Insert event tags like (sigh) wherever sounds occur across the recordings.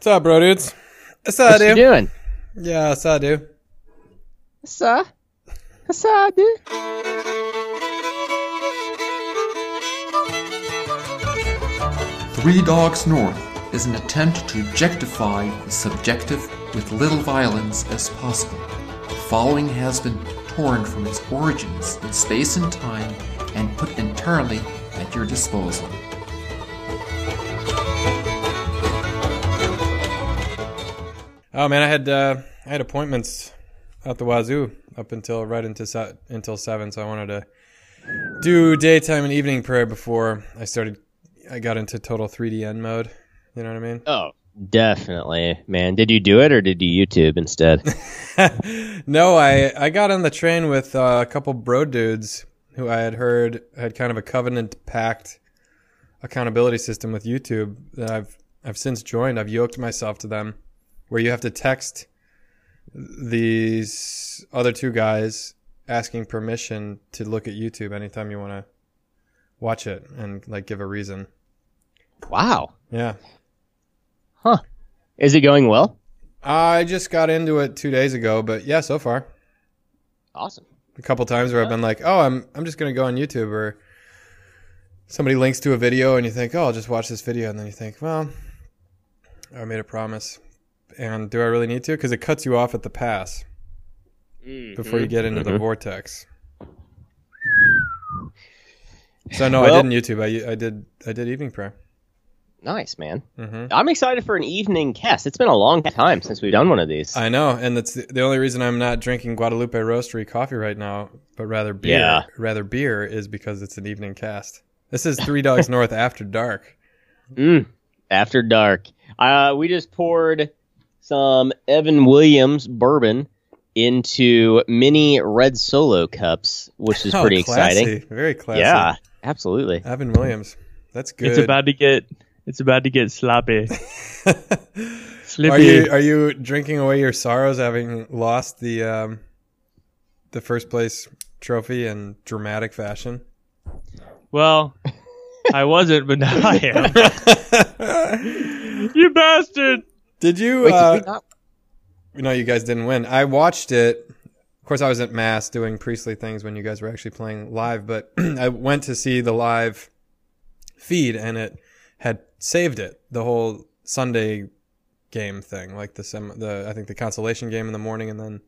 What's up, bro dudes? What's up, dude? What you dude? doing? Yeah, what's up, dude? What's up? What's up, dude? Three Dogs North is an attempt to objectify the subjective with little violence as possible. The following has been torn from its origins in space and time and put entirely at your disposal. Oh man, I had uh, I had appointments at the wazoo up until right into se- until seven, so I wanted to do daytime and evening prayer before I started. I got into total 3DN mode. You know what I mean? Oh, definitely, man. Did you do it or did you YouTube instead? (laughs) no, I I got on the train with uh, a couple bro dudes who I had heard had kind of a covenant pact accountability system with YouTube that I've I've since joined. I've yoked myself to them, where you have to text these other two guys asking permission to look at YouTube anytime you want to watch it and like give a reason. wow. Yeah. Huh. Is it going well? I just got into it 2 days ago, but yeah, so far. Awesome. a couple times where I've been like, "Oh, I'm I'm just gonna go on YouTube," or somebody links to a video and you think, "Oh, I'll just watch this video," and then you think, "Well, I made a promise, and do I really need to?" Because it cuts you off at the pass before you get into the Mhm. vortex. So no, I didn't YouTube. I I did I did evening prayer. Nice, man. hmm I'm excited for an evening cast. It's been a long time since we've done one of these. I know, and that's the, the only reason I'm not drinking Guadalupe Roastery coffee right now, but rather beer. Yeah. Rather beer is because it's an evening cast. This is Three Dogs (laughs) North After Dark. Mm, after dark. Uh, we just poured some Evan Williams bourbon into mini red solo cups, which is (laughs) Oh, pretty classy. exciting. Very classy. Yeah, absolutely. Evan Williams. That's good. It's about to get it's about to get sloppy. (laughs) Slippy. are you are you drinking away your sorrows having lost the um, the first place trophy in dramatic fashion? Well, I wasn't, but now I am. (laughs) you bastard! Did you? Wait, uh, did we not? No, you guys didn't win. I watched it. Of course, I was at mass doing priestly things when you guys were actually playing live, but (clears throat) I went to see the live feed and it had saved it the whole Sunday game thing, like the sem- the I think the consolation game in the morning and then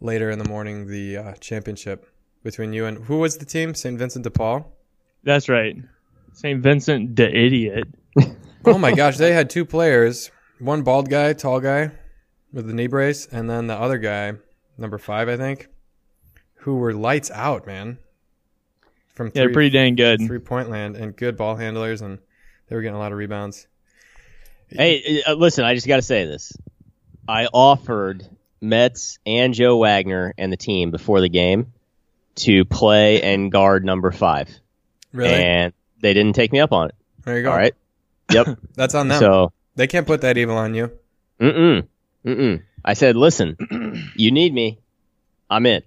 later in the morning the uh, championship between you and who was the team? St. Vincent de Paul. That's right. St. Vincent the idiot. (laughs) Oh my gosh, they had two players, one bald guy, tall guy with the knee brace, and then the other guy, number five, I think, who were lights out, man. From Yeah, three, pretty dang good. three point land and good ball handlers, and they were getting a lot of rebounds. Hey, uh, listen, I just got to say this. I offered Mets and Joe Wagner and the team before the game to play and guard number five, Really? and they didn't take me up on it. there you go. All right. Yep. (laughs) That's on them. so, they can't put that evil on you. mm-mm, mm-mm. I said, listen, (clears throat) you need me. I'm in.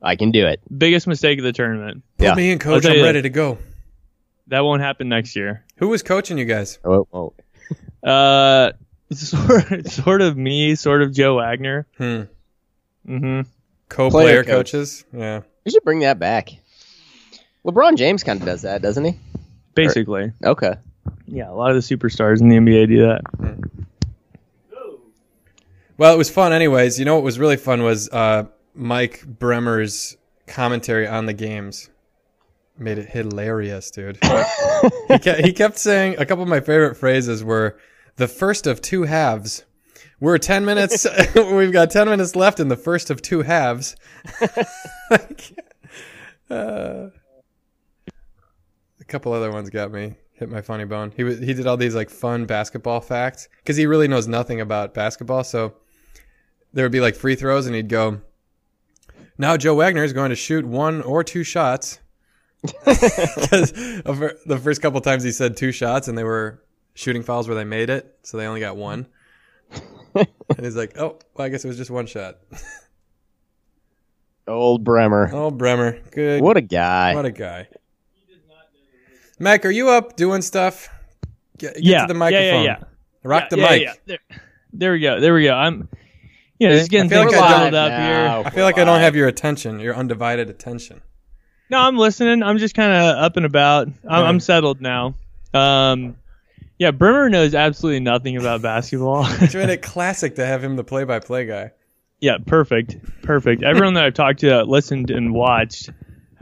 I can do it. Biggest mistake of the tournament. Put Yeah. me in, coach. I'm you- ready to go. That won't happen next year. Who was coaching you guys? Oh, oh. (laughs) Uh, sort sort of me, sort of Joe Wagner. Hmm. Mm-hmm. Co-player Player coach. coaches. Yeah. We should bring that back. LeBron James kind of does that, doesn't he? Basically, Okay. Yeah. A lot of the superstars in the NBA do that. Well, it was fun, anyways. You know what was really fun was uh, Mike Bremer's commentary on the games. Made it hilarious, dude. (laughs) he, kept, he kept saying a couple of my favorite phrases were the first of two halves. We're 10 minutes, (laughs) (laughs) we've got 10 minutes left in the first of two halves. Like, uh, a couple other ones got me, hit my funny bone. He was, he did all these like fun basketball facts because he really knows nothing about basketball. So there would be like free throws, and he'd go, "Now Joe Wagner is going to shoot one or two shots." (laughs) Because the first couple times he said two shots, and they were shooting fouls where they made it, so they only got one. (laughs) and he's like, "Oh, well, I guess it was just one shot." (laughs) Old Bremer. Old Bremer, good. What a guy. What a guy. Mac, are you up doing stuff? Get, get yeah, to the microphone. yeah, yeah, Rock the yeah, mic. yeah, There, there we go. There we go. I'm, you know, just getting feel things like I up now. here. I feel like I don't have your attention, your undivided attention. No, I'm listening. I'm just kind of up and about. I'm, Yeah. I'm settled now. Um, yeah, Bremer knows absolutely nothing about basketball. (laughs) It's made it (laughs) classic to have him the play-by-play guy. yeah, perfect, perfect. Everyone that I've talked to, that listened and watched,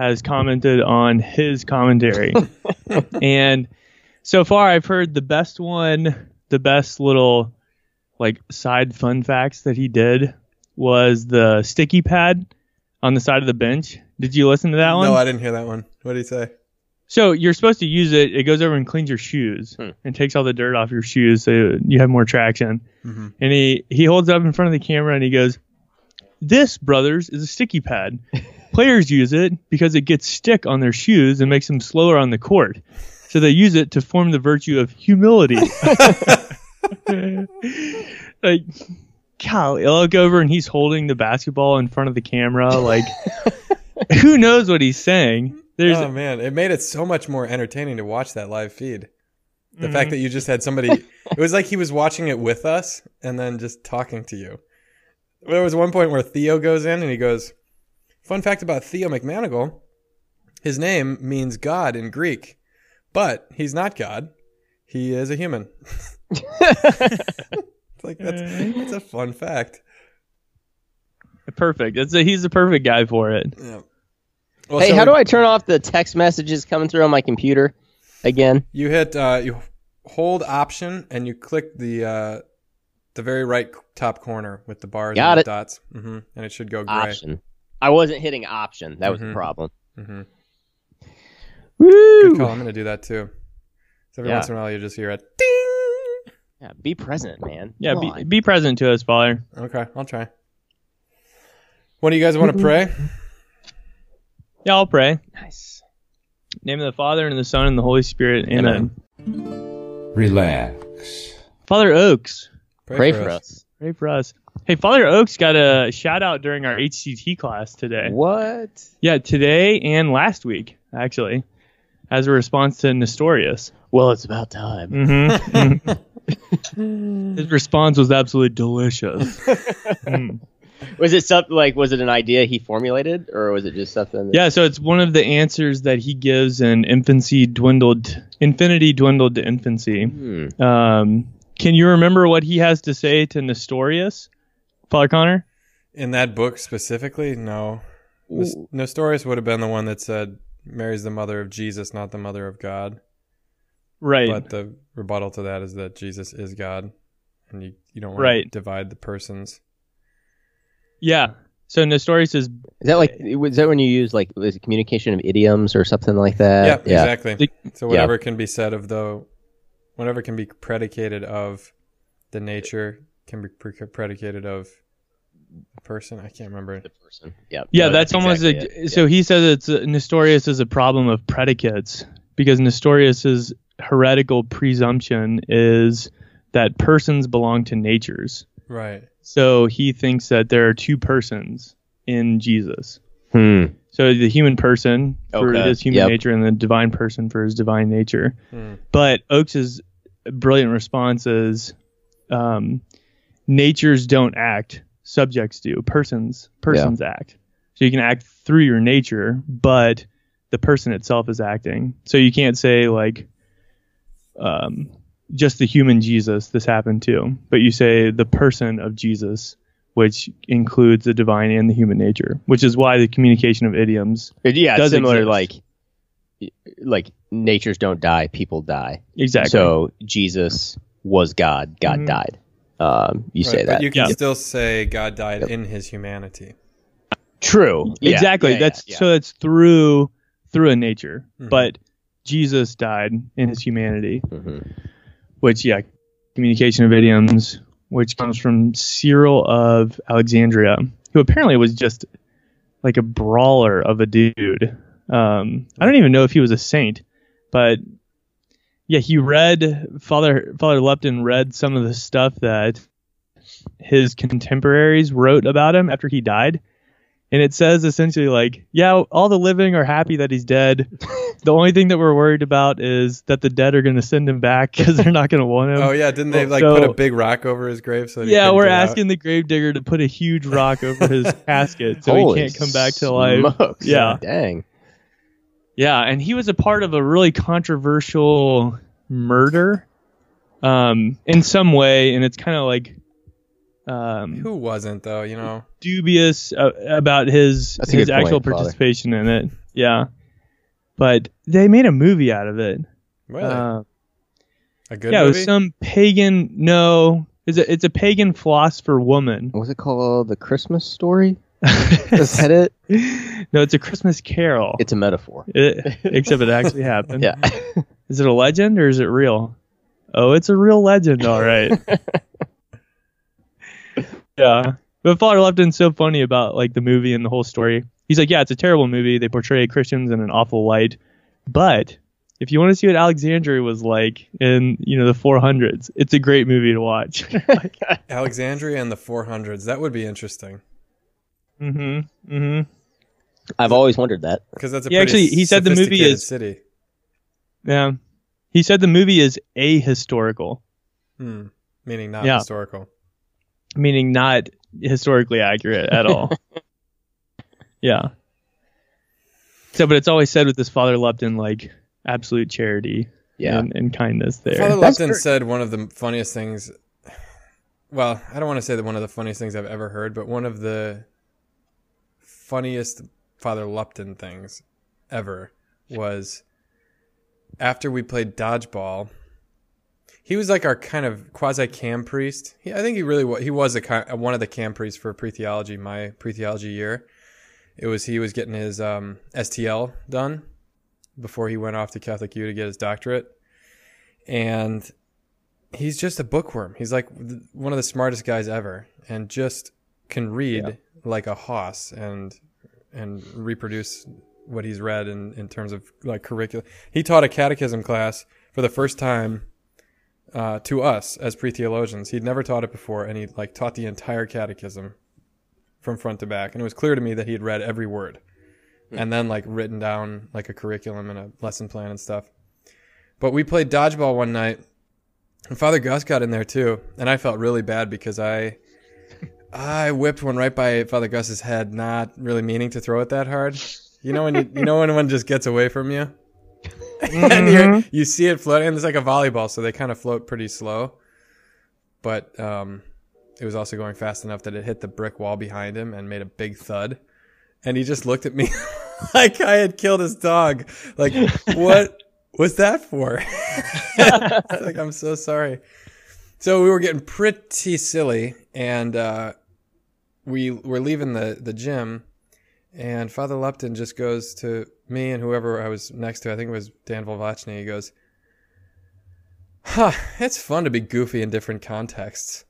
has commented on his commentary, (laughs) and so far I've heard the best one, the best little like side fun facts that he did was the sticky pad on the side of the bench. Did you listen to that one? No, I didn't hear that one. What did he say? So you're supposed to use it. It goes over and cleans your shoes Hmm. and takes all the dirt off your shoes, so you have more traction. Mhm. And he he holds it up in front of the camera and he goes, "This, brothers, is a sticky pad. (laughs) Players use it because it gets stick on their shoes and makes them slower on the court. So they use it to form the virtue of humility." (laughs) (laughs) like, golly, I look over and he's holding the basketball in front of the camera. Like, (laughs) who knows what he's saying? There's oh man, it made it so much more entertaining to watch that live feed. The Mm-hmm. fact that you just had somebody, it was like he was watching it with us and then just talking to you. There was one point where Theo goes in and he goes, "Fun fact about Theo McManigal: his name means God in Greek, but he's not God. He is a human." (laughs) it's like that's (laughs) that's a fun fact. Perfect. That's a, he's the perfect guy for it. Yeah. Well, Hey, so how do I turn off the text messages coming through on my computer again? You hit uh, you hold Option and you click the uh, the very right top corner with the bars Got and the it. dots, hmm and it should go gray. Option. I wasn't hitting option. That was Mhm. the problem. hmm Woo! Good call. I'm gonna do that too. So every Yeah. once in a while you just hear a ding. Yeah, be present, man. Yeah, Come be, on. be present to us, Father. Okay, I'll try. What do you guys want to pray? Yeah, I'll pray. nice. Name of the Father and the Son and the Holy Spirit. Amen. Relax. Father Oakes, Pray for us. pray for us. Hey, Father Oakes got a shout out during our HCT class today. What? Yeah, today and last week, actually, as a response to Nestorius. Well, it's about time. (laughs) Mm-hmm. His response was absolutely delicious. Mm. Was it something like? Was it an idea he formulated, or was it just something? That, Yeah, so it's one of the answers that he gives in infancy dwindled, infinity dwindled to infancy. Hmm. Um, can you remember what he has to say to Nestorius, Father Connor? In that book specifically, no. Nes- Nestorius would have been the one that said Mary's the mother of Jesus, not the mother of God. Right. But the rebuttal to that is that Jesus is God, and you, you don't want Right. to divide the persons. yeah. So Nestorius is Is that like? Was that when you use like was it communication of idioms or something like that? yeah, exactly. So whatever can be said of the, whatever can be predicated of the nature can be pre- predicated of a person. I can't remember. The person. Yeah. yeah. No, that's, almost exactly a, it. so he says it's a, Nestorius is a problem of predicates because Nestorius's heretical presumption is that persons belong to natures. Right. So he thinks that there are two persons in Jesus. Hmm. So the human person for Okay. his human Yep. nature and the divine person for his divine nature. Hmm. But Oakes's brilliant response is um, natures don't act, subjects do. Persons persons act. So you can act through your nature, but the person itself is acting. So you can't say like um, just the human Jesus this happened to, but you say the person of Jesus, which includes the divine and the human nature, which is why the communication of idioms Yeah, does similar exist. like like natures don't die, people die. exactly. So Jesus was God. God Mhm. died. Um, you say that. But you can Yeah. still say God died in his humanity. True. Yeah, exactly. yeah, that's yeah, yeah. so that's through through a nature, Mhm. but Jesus died in his humanity, Mhm. which yeah, communication of idioms, which comes from Cyril of Alexandria, who apparently was just like a brawler of a dude. Um, I don't even know if he was a saint, but yeah, he read Father Father Lupton read some of the stuff that his contemporaries wrote about him after he died, and it says essentially like, yeah, all the living are happy that he's dead. (laughs) the only thing that we're worried about is that the dead are going to send him back (laughs) because they're not going to want him. Oh yeah, didn't they like So- put a big rock over his grave? So yeah, we're get out? asking the gravedigger to put a huge rock over his (laughs) casket so Holy he can't come back to life. smokes. Yeah. Dang. Yeah, and he was a part of a really controversial murder, um, in some way, and it's kind of like, um, Who wasn't though? You know. dubious uh, about his That's his good point, actual Father. participation in it. Yeah, but they made a movie out of it. Really? Uh, a good yeah, it movie. was some pagan. No, it's a it's a pagan philosopher woman. What was it called? The Christmas story? (laughs) Is that it? (laughs) no, it's a Christmas Carol. It's a metaphor. (laughs) It- except it actually happened. Yeah. Is it a legend or is it real? Oh, it's a real legend, all right. (laughs) yeah. But Father Lupton's so funny about like the movie and the whole story. He's like, yeah, it's a terrible movie. They portray Christians in an awful light. But if you want to see what Alexandria was like in, you know, the 400s, it's a great movie to watch. (laughs) Alexandria and the 400s. That would be interesting mhm. Mhm. I've always wondered that. because that's a He pretty actually- he said the movie sophisticated is- city. Yeah. He said the movie is ahistorical, Hmm. Meaning not Yeah. historical. meaning not historically accurate at all. (laughs) yeah. So, but it's always said with this Father Lupton, like absolute charity Yeah. and, and kindness there. Father That's Lupton great. said one of the funniest things. Well, I don't want to say that one of the funniest things I've ever heard, but one of the funniest Father Lupton things ever was after we played dodgeball. He was like our kind of quasi cam priest. He, I think he really was. He was a one of the cam priests for pre theology, my pre theology year. It was he was getting his um, STL done before he went off to Catholic U to get his doctorate and he's just a bookworm. He's like one of the smartest guys ever, and just can read like a hoss and and reproduce what he's read in in terms of like curriculum. He taught a catechism class for the first time uh, to us as pre theologians. He'd never taught it before, and he like taught the entire catechism from front to back, and it was clear to me that he had read every word. And then like written down like a curriculum and a lesson plan and stuff. But we played dodgeball one night, and Father Gus got in there too, and I felt really bad because I I whipped one right by Father Gus's head, not really meaning to throw it that hard. You know when you, you know when one just gets away from you, (laughs) and you you see it floating. And it's like a volleyball, so they kind of float pretty slow. But um, it was also going fast enough that it hit the brick wall behind him and made a big thud. And he just looked at me (laughs) like I had killed his dog. Like what was that for? (laughs) Like I'm so sorry. So we were getting pretty silly, and uh, we were leaving the the gym, and Father Lupton just goes to me and whoever I was next to. I think it was Dan Volvachny. He goes, "Huh, it's fun to be goofy in different contexts."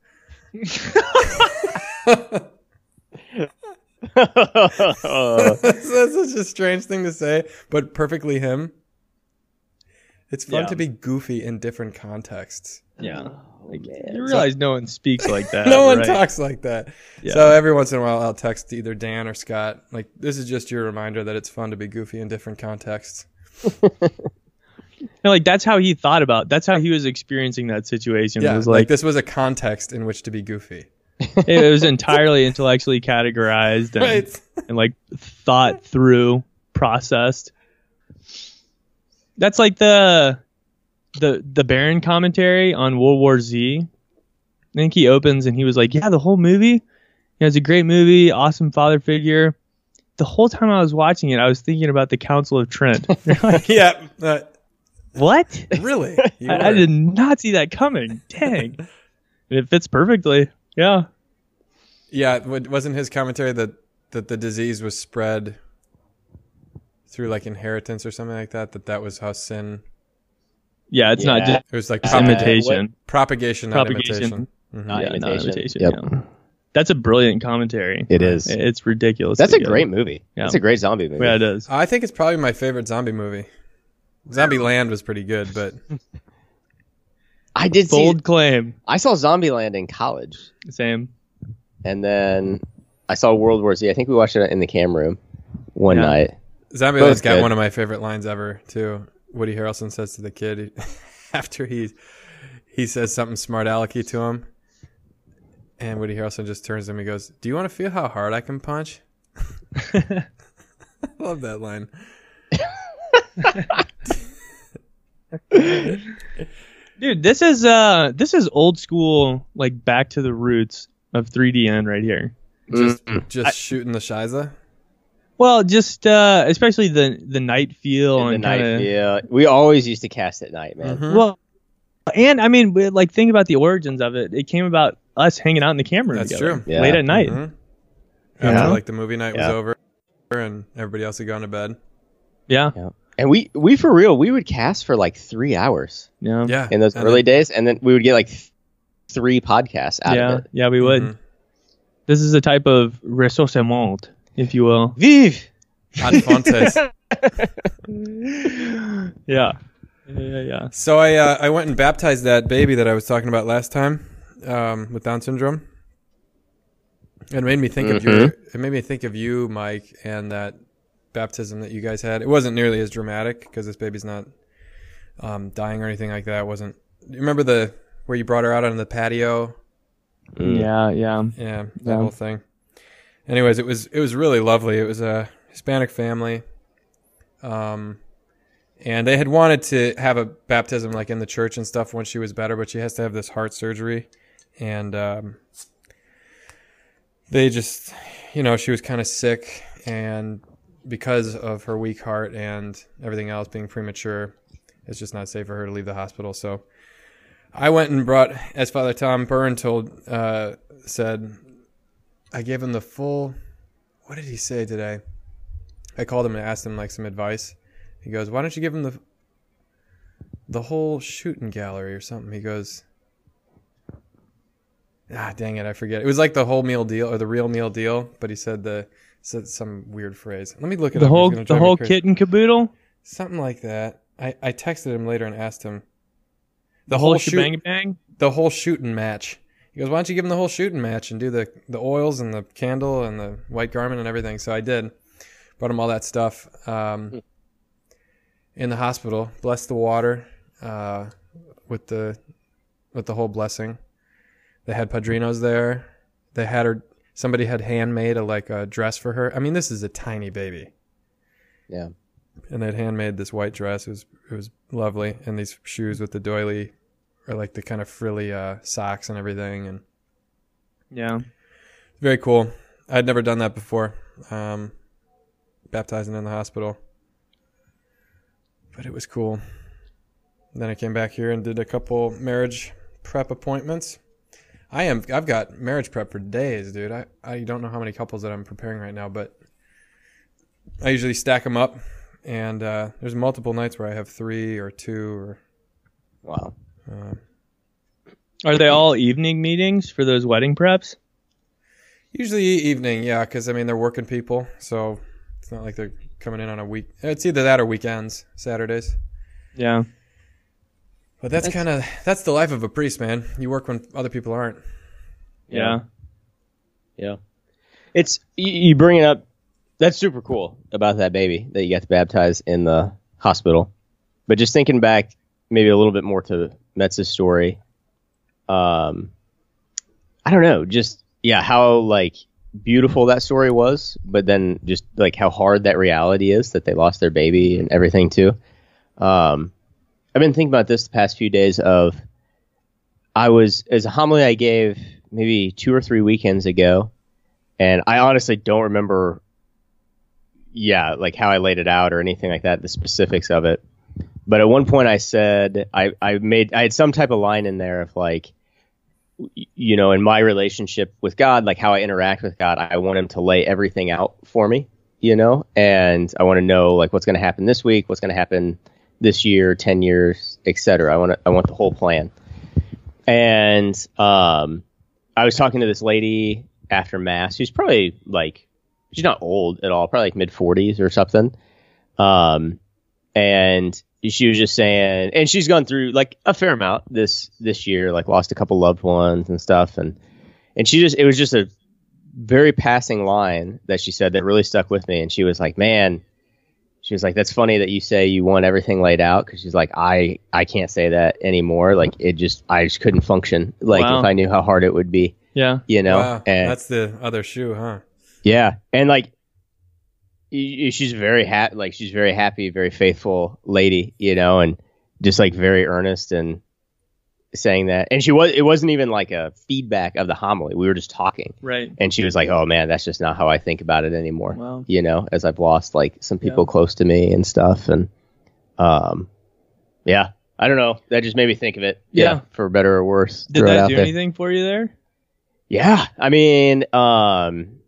That's such a strange thing to say, but perfectly him. It's fun Yeah. to be goofy in different contexts. yeah. Like, you realize no one speaks like (laughs) that. no one right? talks like that. Yeah. So every once in a while, I'll text either Dan or Scott. Like, this is just your reminder that it's fun to be goofy in different contexts. (laughs) And, like that's how he thought about. That's how he was experiencing that situation. Yeah, it was like, like, this was a context in which to be goofy. (laughs) it was entirely intellectually categorized and, Right. and like thought through, processed. That's like the the the Barron commentary on World War Z. I think he opens and he was like, "Yeah, the whole movie, you know, it's a great movie, awesome father figure." The whole time I was watching it, I was thinking about the Council of Trent. (laughs) Like, yeah. Uh, what? really? (laughs) I, I did not see that coming. Dang. and it fits perfectly. Yeah. Yeah, wasn't his commentary that that the disease was spread through like inheritance or something like that? That that was how sin. Yeah, it's not just It was like it's propaga- imitation. propagation, not Propagation. imitation. Not mm-hmm. yeah, not imitation. imitation. Yep. yeah. That's a brilliant commentary. It is. It's ridiculous. That's a good. great movie. Yeah. It's a great zombie movie. Yeah, it is. I think it's probably my favorite zombie movie. Zombieland was pretty good, but I did see. Bold claim. I saw Zombieland in college, Same. and then I saw World War Z. I think we watched it in the cam room one Yeah. night. Zombieland's Both got good. one of my favorite lines ever too. Woody Harrelson says to the kid (laughs) after he he says something smart alecky to him, and Woody Harrelson just turns to him. He goes, "Do you want to feel how hard I can punch?" (laughs) I love that line. (laughs) Dude, this is uh this is old school like back to the roots of 3DN right here. Just Mm. just shooting the shiza. Well, just uh especially the the night feel In the and night, kind of yeah. We always used to cast at night, man. Mhm. well and I mean like think about the origins of it. It came about us hanging out in the camera That's together true. Yeah. late at night. Mhm. Yeah. After like the movie night was over, and everybody else had gone to bed. Yeah. And we we for real, we would cast for like three hours Yeah. Yeah, in those and early then- days, and then we would get like th- three podcasts out Yeah. of it. Yeah, we would. Mhm. This is a type of ressourcement, if you will. Vive! Ad Fontes. (laughs) Yeah. Yeah, yeah, yeah. So I uh, I went and baptized that baby that I was talking about last time um, with Down syndrome. It made me think of your. It made me think of you, Mike, and that baptism that you guys had. It wasn't nearly as dramatic because this baby's not um, dying or anything like that. It wasn't. You remember the where you brought her out on the patio? Mm. Yeah, yeah. Yeah, that Yeah. whole thing. Anyways, it was it was really lovely. It was a Hispanic family, um, and they had wanted to have a baptism like in the church and stuff when she was better, but she has to have this heart surgery, and um, they just, you know, she was kind of sick, and because of her weak heart and everything else being premature, it's just not safe for her to leave the hospital. So. I went and brought, as Father Tom Byrne told, uh, said, I gave him the full. What did he say today? I called him and asked him like some advice. He goes, "Why don't you give him the the whole shooting gallery or something?" He goes, "Ah, dang it, I forget. It was like the whole meal deal or the real meal deal." But he said the said some weird phrase. Let me look it The up. Whole the whole kit and caboodle, something like that. I I texted him later and asked him the whole shoot- shebang bang. the whole shooting match. He goes, "Why don't you give him the whole shooting match and do the the oils and the candle and the white garment and everything?" So I did. Brought him all that stuff um, in the hospital. Blessed the water uh, with the with the whole blessing. They had padrinos there. They had her. Somebody had handmade a like a dress for her. I mean, this is a tiny baby Yeah. and they'd handmade this white dress. It was it was lovely, and these shoes with the doily, or like the kind of frilly uh, socks and everything, and Yeah. very cool. I'd never done that before, um, baptizing in the hospital, but it was cool. Then I came back here and did a couple marriage prep appointments. I am I've got marriage prep for days, dude. I, I don't know how many couples that I'm preparing right now, but I usually stack them up, and uh, there's multiple nights where I have three or two or Wow. Uh, Are they all evening meetings for those wedding preps? usually evening, yeah, because I mean they're working people, so it's not like they're coming in on a week. It's either that or weekends, Saturdays. Yeah. But that's, kind of that's the life of a priest, man. You work when other people aren't. Yeah. Yeah. It's you, you bring it up. That's super cool about that baby that you got to baptize in the hospital. But just thinking back, maybe a little bit more to Metz's story. Um, I don't know, just yeah, how like beautiful that story was, but then just like how hard that reality is that they lost their baby and everything too. Um, I've been thinking about this the past few days of I was as a homily I gave maybe two or three weekends ago, and I honestly don't remember yeah, like how I laid it out or anything like that, the specifics of it. But at one point I said I, I made I had some type of line in there of like you know, in my relationship with God, like how I interact with God, I want him to lay everything out for me, you know, and I want to know like what's going to happen this week, what's going to happen this year, 10 years, etc. I want I want the whole plan. And um, I was talking to this lady after mass. She's probably like, she's not old at all, probably like mid 40s or something. Um, and she was just saying, and she's gone through like a fair amount this this year, like lost a couple loved ones and stuff, and and she just it was just a very passing line that she said that really stuck with me, and she was like, "Man." She was like, "That's funny that you say you want everything laid out." Because she's like, "I I can't say that anymore. Like it just I just couldn't function. Like Wow. if I knew how hard it would be, Yeah. you know." wow, and that's the other shoe, huh? yeah, and like y- y- she's very happy, like she's very happy, very faithful lady, you know, and just like very earnest and saying that. And she was, it wasn't even like a feedback of the homily. We were just talking, Right. and she was like, "Oh man, that's just not how I think about it anymore." Wow. You know, as I've lost like some people Yeah. close to me and stuff, and um, yeah, I don't know. That just made me think of it. Yeah. for better or worse. Did that do there. anything for you there? Yeah, I mean, um,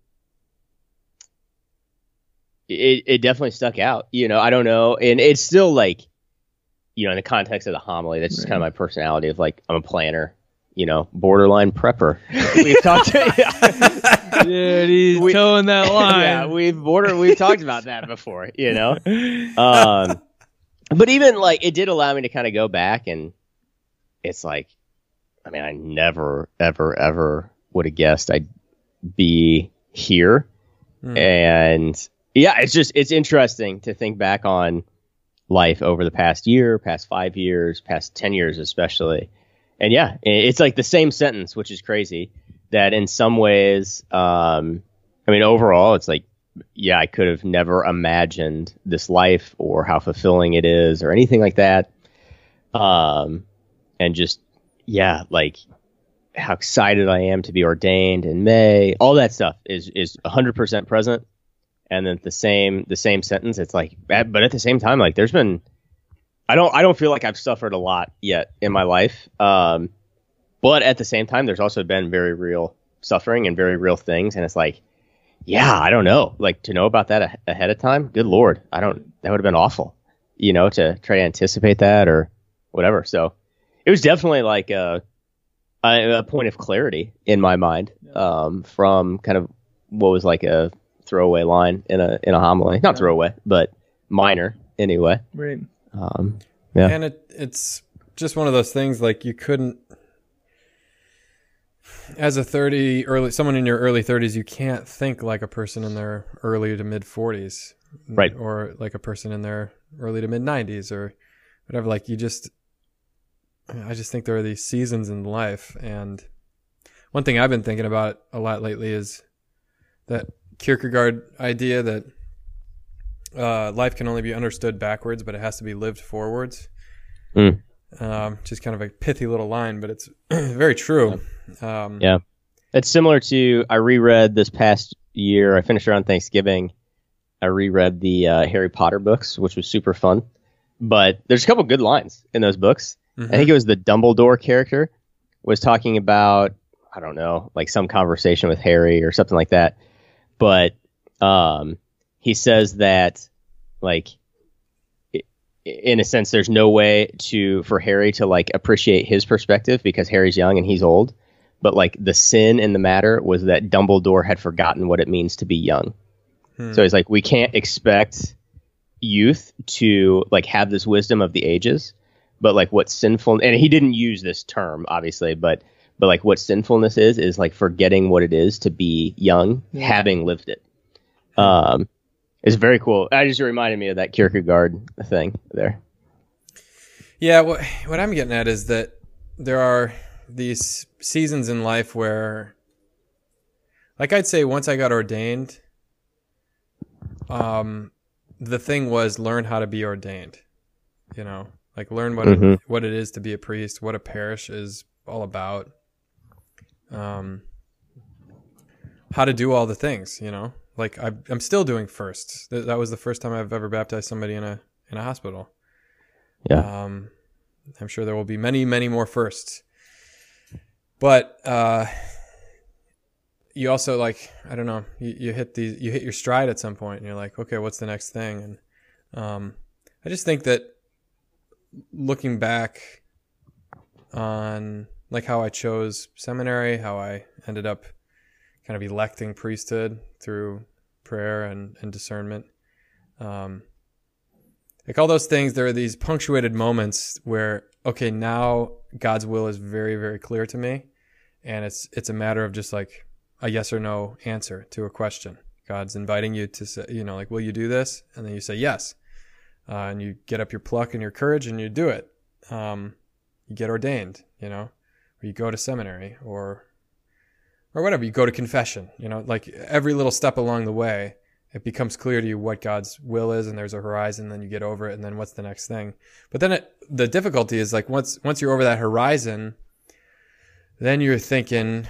it it definitely stuck out. You know, I don't know, and it's still like, you know, in the context of the homily, that's just kind of my personality of like I'm a planner. You know, borderline prepper. (laughs) We've talked. Dude, he's We- towing that (laughs) line. yeah, we've border. We've talked about that before. You know, um, but even like it did allow me to kind of go back and it's like, I mean, I never, ever, ever would have guessed I'd be here, Hmm. and yeah, it's just it's interesting to think back on life over the past year, past five years, past ten years, especially, and yeah, it's like the same sentence, which is crazy. That in some ways, um, I mean, overall, it's like yeah, I could have never imagined this life or how fulfilling it is or anything like that. Um, and just, yeah, like how excited I am to be ordained in May, all that stuff is, is hundred percent present. And then the same, the same sentence, it's like, but at the same time, like there's been, I don't, I don't feel like I've suffered a lot yet in my life. Um, but at the same time, there's also been very real suffering and very real things. And it's like, yeah, I don't know. Like to know about that a- ahead of time. Good lord, I don't. That would have been awful. You know, to try to anticipate that or whatever. So it was definitely like a a, a point of clarity in my mind um, from kind of what was like a throwaway line in a in a homily. Not throwaway, but minor anyway. Right. Um, Yeah. And it it's just one of those things like you couldn't as a 30 early someone in your early 30s you can't think like a person in their early to mid 40s Right. or like a person in their early to mid 90s or whatever like you just I just think there are these seasons in life and one thing I've been thinking about a lot lately is that Kierkegaard idea that uh, life can only be understood backwards, but it has to be lived forwards. Mm. Um, just kind of a pithy little line, but it's (clears throat) very true. Um, Yeah. It's similar to I reread this past year. I finished around Thanksgiving. I reread the uh, Harry Potter books, which was super fun. But there's a couple good lines in those books. mhm. I think it was the Dumbledore character was talking about I don't know, like some conversation with Harry or something like that. But um, he says that like in a sense there's no way to for Harry to like appreciate his perspective because Harry's young and he's old. But like the sin in the matter was that Dumbledore had forgotten what it means to be young. Hmm. So he's like, we can't expect youth to like have this wisdom of the ages, but like what sinful and he didn't use this term obviously, but but like what sinfulness is is like forgetting what it is to be young, having lived it. Um, it's very cool. I just reminded me of that Kierkegaard thing there. Yeah, what what I'm getting at is that there are these seasons in life where like I'd say once I got ordained um the thing was learn how to be ordained. You know, like learn what Mhm. it, what it is to be a priest, what a parish is all about. Um how to do all the things, you know? Like I I'm still doing firsts. Th- That was the first time I've ever baptized somebody in a in a hospital. Yeah. Um, I'm sure there will be many, many more firsts. But uh, you also like I don't know you, you hit the you hit your stride at some point and you're like okay what's the next thing and um, I just think that looking back on like how I chose seminary how I ended up kind of electing priesthood through prayer and, and discernment um, like all those things there are these punctuated moments where okay now god's will is very very clear to me and it's it's a matter of just like a yes or no answer to a question. God's inviting you to say, you know, like, will you do this? And then you say yes. Uh, and you get up your pluck and your courage and you do it. Um, you get ordained, you know, or you go to seminary or, or whatever. You go to confession, you know, like every little step along the way, it becomes clear to you what God's will is and there's a horizon, then you get over it and then what's the next thing. But then it, the difficulty is like once, once you're over that horizon, then you're thinking,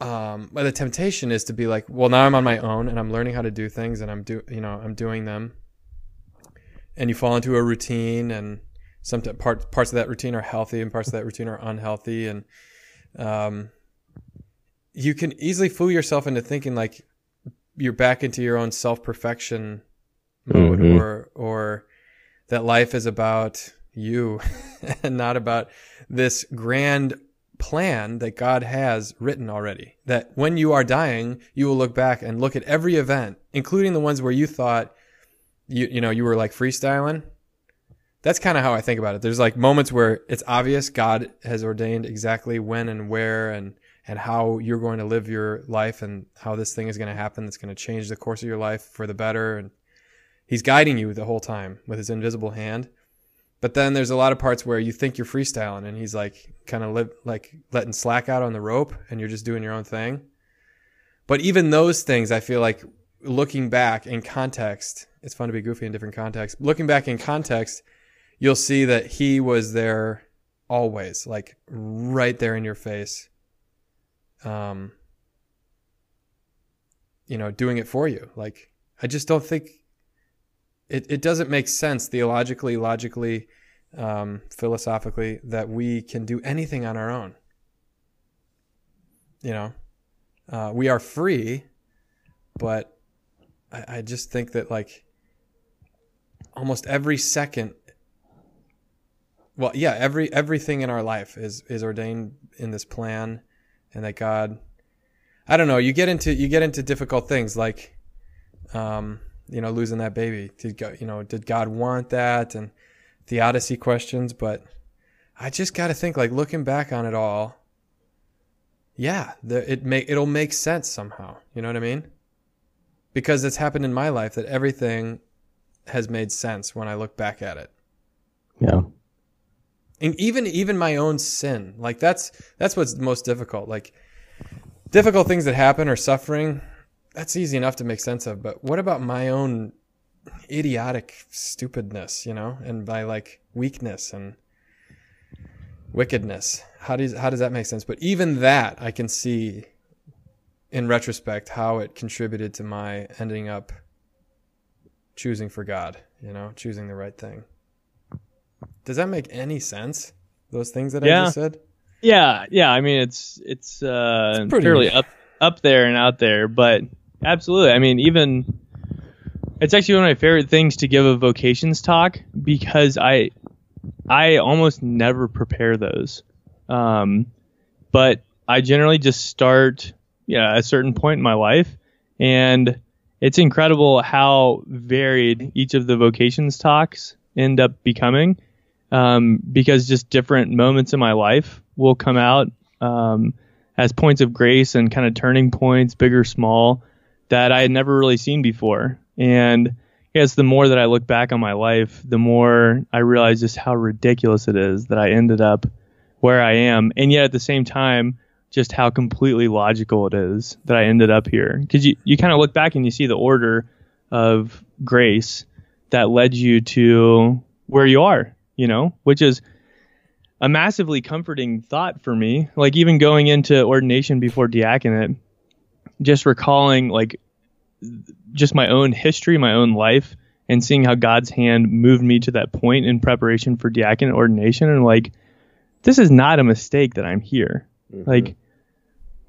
um, but the temptation is to be like, well, now I'm on my own and I'm learning how to do things and I'm do, you know, I'm doing them. And you fall into a routine and some part, parts of that routine are healthy and parts of that routine are unhealthy. And, um, you can easily fool yourself into thinking like you're back into your own self perfection mode Mhm. or, or that life is about you (laughs) and not about this grand plan that God has written already. That when you are dying, you will look back and look at every event, including the ones where you thought you you know you were like freestyling. That's kind of how I think about it. There's like moments where it's obvious God has ordained exactly when and where and and how you're going to live your life and how this thing is going to happen that's going to change the course of your life for the better and he's guiding you the whole time with his invisible hand. But then there's a lot of parts where you think you're freestyling and he's like kind of live like letting slack out on the rope and you're just doing your own thing. But even those things, I feel like looking back in context, it's fun to be goofy in different contexts. Looking back in context, you'll see that he was there always, like right there in your face. Um, you know, doing it for you. Like, I just don't think it, it doesn't make sense theologically, logically, um, philosophically that we can do anything on our own. You know, uh, we are free, but I, I just think that like almost every second, well, yeah, every everything in our life is is ordained in this plan, and that God, I don't know, you get into you get into difficult things like, um, you know, losing that baby. Did God, you know, did God want that? And theodicy questions, but I just got to think like looking back on it all. Yeah, the, it make it'll make sense somehow. You know what I mean? Because it's happened in my life that everything has made sense when I look back at it. Yeah. And even even my own sin, like that's that's what's most difficult. Like difficult things that happen or suffering, that's easy enough to make sense of. But what about my own idiotic stupidness, you know, and by like weakness and wickedness? How does how does that make sense? But even that, I can see in retrospect how it contributed to my ending up choosing for God, you know, choosing the right thing. Does that make any sense? Those things that I just said? Yeah, yeah. I mean, it's it's, uh, It's pretty- fairly up up there and out there, but absolutely. I mean, even it's actually one of my favorite things to give a vocations talk because I I almost never prepare those, um, but I generally just start yeah at a certain point in my life, and it's incredible how varied each of the vocations talks end up becoming um, because just different moments in my life will come out um, as points of grace and kind of turning points, big or small, that I had never really seen before. And I guess the more that I look back on my life, the more I realize just how ridiculous it is that I ended up where I am. And yet at the same time, just how completely logical it is that I ended up here. Because you, you kind of look back and you see the order of grace that led you to where you are, you know, which is a massively comforting thought for me. Like even going into ordination before diaconate, just recalling like just my own history, my own life, and seeing how God's hand moved me to that point in preparation for diaconate ordination, and like, this is not a mistake that I'm here. Mm-hmm. Like,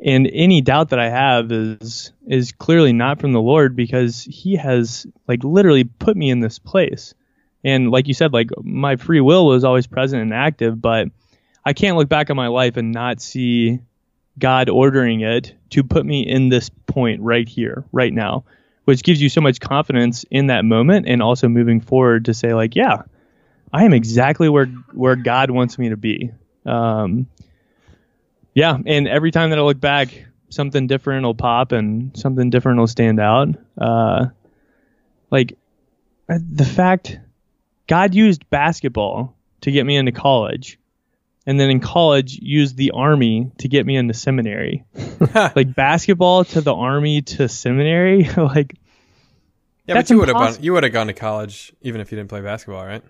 and any doubt that I have is is clearly not from the Lord because He has like literally put me in this place. And like you said, like my free will was always present and active, but I can't look back on my life and not see God ordering it to put me in this point right here, right now, which gives you so much confidence in that moment and also moving forward to say like, yeah, I am exactly where where God wants me to be. Um, yeah, and every time that I look back, something different will pop and something different will stand out. Uh, like uh, the fact God used basketball to get me into college, and then in college used the army to get me into seminary. (laughs) like basketball to the army to seminary, (laughs) like Yeah, but you would have gone. You would have gone to college even if you didn't play basketball, right?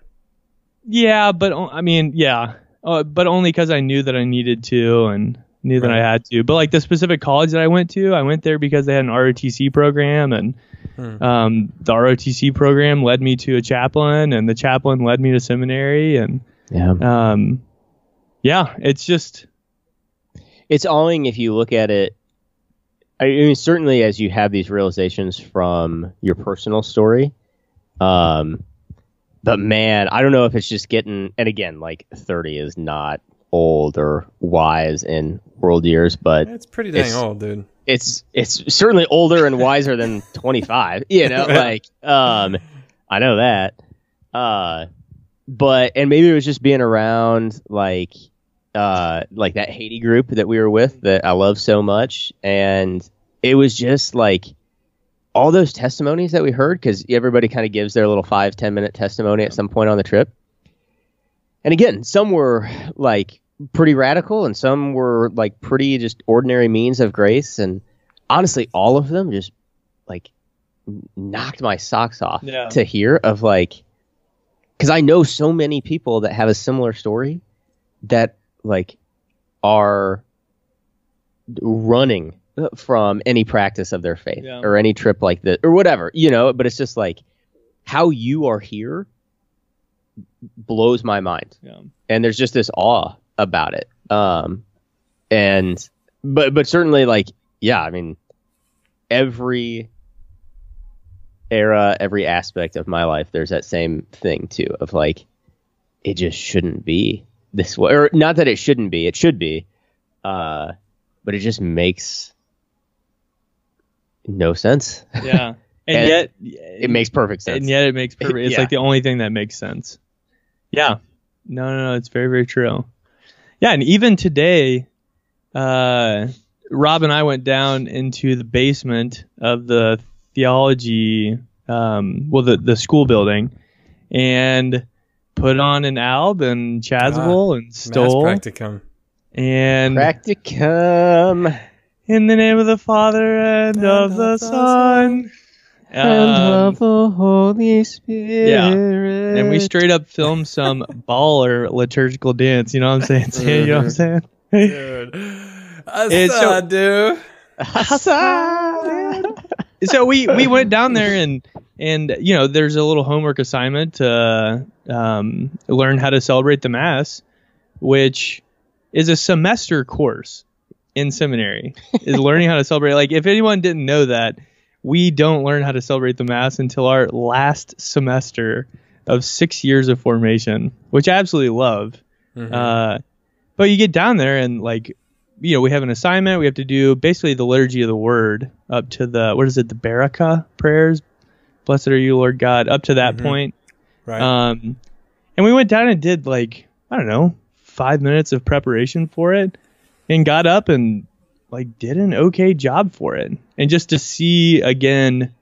yeah, but I mean, yeah, uh, but only because I knew that I needed to and knew that Right. I had to. But like the specific college that I went to, I went there because they had an ROTC program, and Hmm. um, the ROTC program led me to a chaplain, and the chaplain led me to seminary, and Yeah. um, yeah, it's just it's awing if you look at it. I mean, certainly as you have these realizations from your personal story. Um, but man, I don't know if it's just getting, and again, like 30 is not old or wise in world years, but It's pretty dang It's- old, dude. it's it's certainly older and wiser than (laughs) 25 you know like um i know that. Uh but and maybe it was just being around like uh like that haiti group that we were with that i love so much. And it was just like all those testimonies that we heard because everybody kind of gives their little five ten minute testimony at some point on the trip and again some were like pretty radical and some were like pretty just ordinary means of grace and honestly all of them just like knocked my socks off Yeah. to hear of like because i know so many people that have a similar story that like are running from any practice of their faith Yeah. or any trip like this or whatever you know but it's just like how you are here blows my mind yeah. and there's just this awe about it um and but but certainly like yeah i mean every era every aspect of my life there's that same thing too of like it just shouldn't be this way or not that it shouldn't be it should be uh but it just makes no sense yeah. (laughs) And, And yet, it makes perfect sense and yet it makes perfect. It's Yeah. like the only thing that makes sense. Yeah. No, no, no. It's very, very true. Yeah, and even today, uh, Rob and I went down into the basement of the theology, um, well, the the school building, and put on an alb and Chasuble and Mass stole practicum. and practicum in the name of the Father and, of the Son. Um, the holy spirit Yeah. and we straight up filmed some (laughs) baller liturgical dance. You know what I'm saying? (laughs) Sam? You know what I'm saying? Dude. I It's saw, so- dude. so we we went down there and and you know there's a little homework assignment to um, learn how to celebrate the mass, which is a semester course in seminary. Is learning how to celebrate. Like if anyone didn't know that, we don't learn how to celebrate the mass until our last semester of six years of formation, which I absolutely love. Mhm. Uh, but you get down there and like, you know, we have an assignment. We have to do basically the liturgy of the word up to the what is it, the Baraka prayers. Blessed are you, Lord God. Up to that Mhm. point. right. Um, and we went down and did like I don't know, five minutes of preparation for it, and got up and like did an okay job for it. And just to see again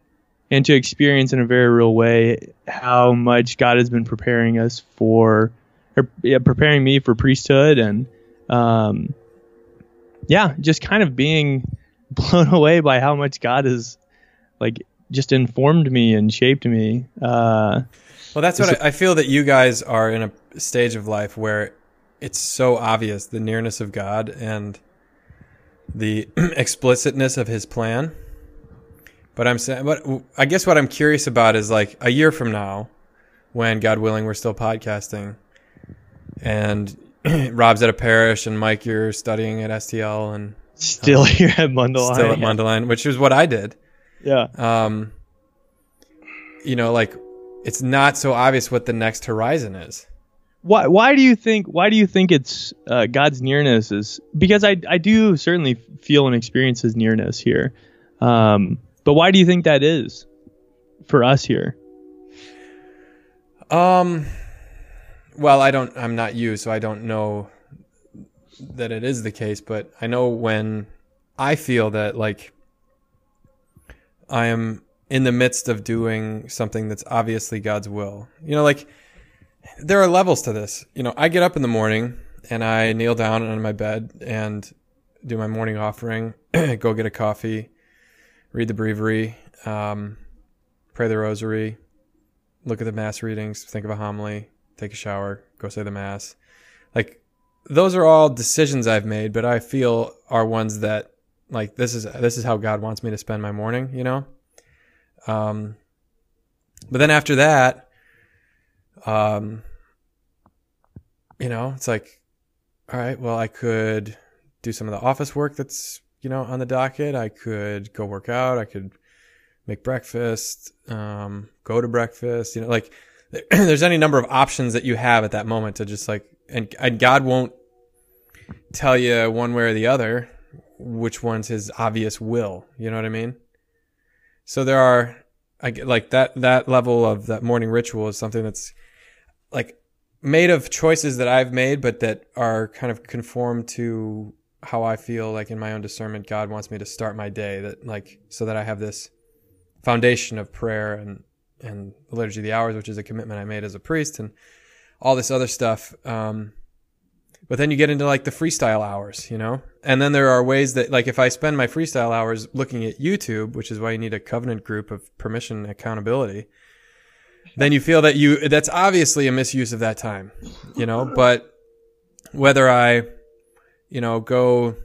and to experience in a very real way how much God has been preparing us for, or yeah, preparing me for priesthood, and um, yeah, just kind of being (laughs) blown away by how much God has like just informed me and shaped me. Uh, Well, that's what I, I feel that you guys are in a stage of life where it's so obvious the nearness of God and the (clears throat) explicitness of His plan. But I'm saying, what I guess what I'm curious about is like a year from now, when God willing we're still podcasting, and (clears throat) Rob's at a parish and Mike you're studying at STL and still here at Mundelein. still at Mundelein, which is what I did. Yeah. um, you know, like it's not so obvious what the next horizon is. Why why do you think why do you think it's uh, God's nearness is because I I do certainly feel and experience his nearness here. Um, but why do you think that is for us here? Um, well, I don't. I'm not you, so I don't know that it is the case, but I know when I feel that like I am in the midst of doing something that's obviously God's will. You know, like there are levels to this. You know, I get up in the morning and I kneel down on my bed and do my morning offering, (clears throat) go get a coffee, read the breviary, um, pray the rosary, look at the mass readings, think of a homily, take a shower, go say the mass. Like those are all decisions I've made, but I feel are ones that like this is this is how God wants me to spend my morning, you know? Um but then after that um you know, it's like all right, well I could do some of the office work that's, you know, on the docket. I could go work out, I could make breakfast, um go to breakfast, you know, like (clears throat) there's any number of options that you have at that moment to just like and, and God won't tell you one way or the other which one's his obvious will. You know what I mean? So there are, I get like that, that level of that morning ritual is something that's like made of choices that I've made, but that are kind of conformed to how I feel like in my own discernment, God wants me to start my day that like, so that I have this foundation of prayer and, and the liturgy of the hours, which is a commitment I made as a priest and all this other stuff. Um, but then you get into like the freestyle hours, you know? And then there are ways that, like, if I spend my freestyle hours looking at YouTube, which is why you need a covenant group of permission and accountability, then you feel that you, that's obviously a misuse of that time, you know? But whether I, you know, go,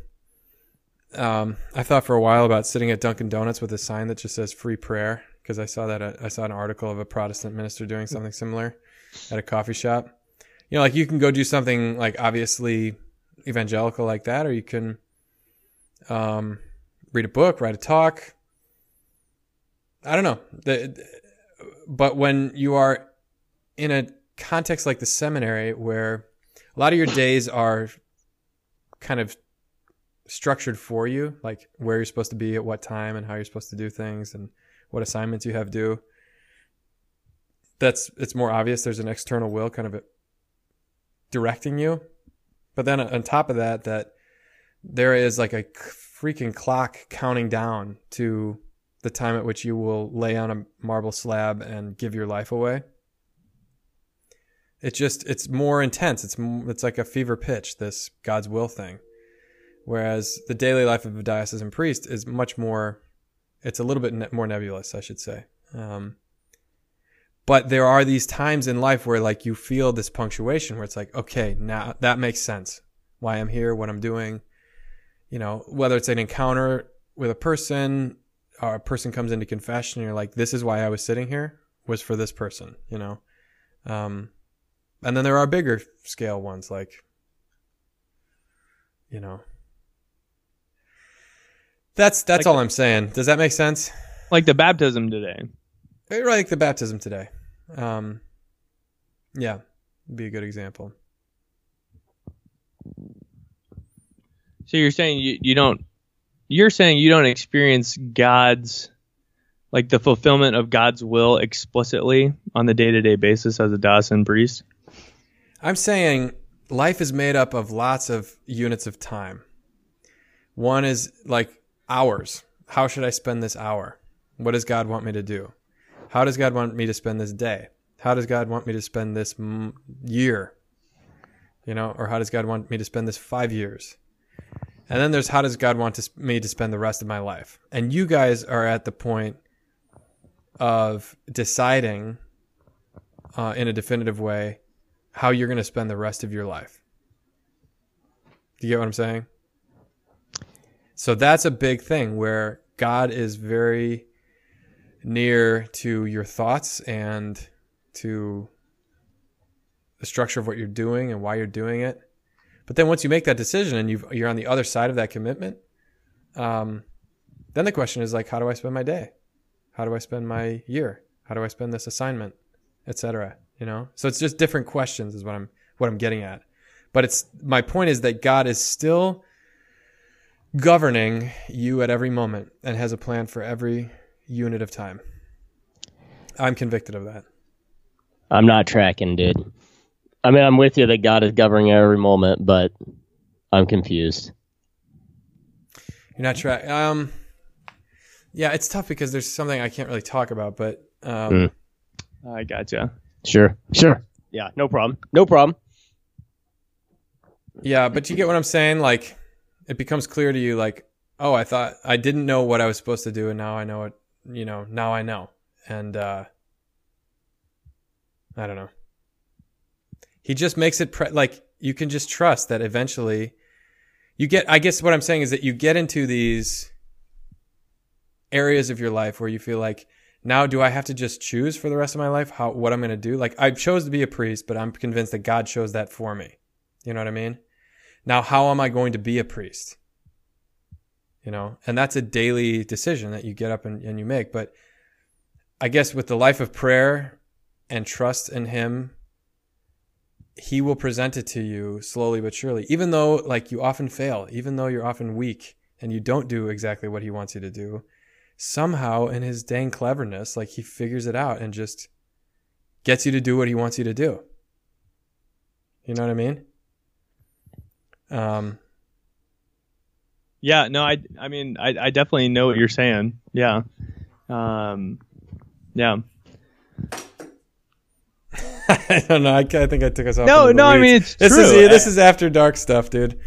um, I thought for a while about sitting at Dunkin' Donuts with a sign that just says free prayer, because I saw that, uh, I saw an article of a Protestant minister doing something similar at a coffee shop you know, like you can go do something like obviously evangelical like that, or you can um, read a book, write a talk. I don't know. The, but when you are in a context like the seminary where a lot of your days are kind of structured for you, like where you're supposed to be at what time and how you're supposed to do things and what assignments you have due. That's it's more obvious. There's an external will kind of directing you. But then on top of that, that there is like a freaking clock counting down to the time at which you will lay on a marble slab and give your life away. It just it's more intense. It's it's like a fever pitch. This God's will thing, whereas the daily life of a diocesan priest is much more. It's a little bit ne- more nebulous, I should say. Um, but there are these times in life where like you feel this punctuation where it's like okay now that makes sense why i'm here what i'm doing you know whether it's an encounter with a person a person comes into confession and you're like this is why i was sitting here was for this person you know? Um, and then there are bigger scale ones like you know. That's that's like all i'm saying. Does that make sense? Like the baptism today. Like the baptism today. Um, yeah, be a good example. So you're saying you, you don't you're saying you don't experience God's like the fulfillment of God's will explicitly on the day-to-day basis as a diocesan priest? I'm saying life is made up of lots of units of time. One is like hours. How should I spend this hour? What does God want me to do? How does God want me to spend this day? How does God want me to spend this m- year? You know, or how does God want me to spend this five years? And then there's how does God want to, me to spend the rest of my life? And you guys are at the point of deciding uh, in a definitive way how you're going to spend the rest of your life. Do you get what I'm saying? So that's a big thing where God is very near to your thoughts and to the structure of what you're doing and why you're doing it. But then once you make that decision and you are on the other side of that commitment, um, then the question is like, how do I spend my day? How do I spend my year? How do I spend this assignment, etc. You know, so it's just different questions is what I'm what I'm getting at. But it's my point is that God is still governing you at every moment and has a plan for every unit of time. I'm convicted of that. I'm not tracking, dude. I mean, I'm with you that God is governing every moment, but I'm confused. You're not trying. Um, yeah, it's tough because there's something I can't really talk about, but um, Mm. I gotcha. Sure. Sure. Yeah. No problem. No problem. yeah, but you get what I'm saying. Like, it becomes clear to you, like, oh, I thought I didn't know what I was supposed to do, and now I know it. You know, now I know, and uh, I don't know. He just makes it pre- like you can just trust that eventually you get. I guess what I'm saying is that you get into these areas of your life where you feel like now do I have to just choose for the rest of my life how what I'm going to do? Like I chose to be a priest, but I'm convinced that God chose that for me. You know what I mean? Now how am I going to be a priest? You know, and that's a daily decision that you get up and, and you make. But I guess with the life of prayer and trust in him, he will present it to you slowly but surely. Even though like you often fail, even though you're often weak and you don't do exactly what he wants you to do, somehow in his dang cleverness, like he figures it out and just gets you to do what he wants you to do. You know what I mean? Um, Yeah, no, I, I mean, I, I definitely know what you're saying. Yeah, um, yeah. (laughs) I don't know. I, I think I took us off. No, into the no, I mean, it's this true. is this is after dark stuff, dude.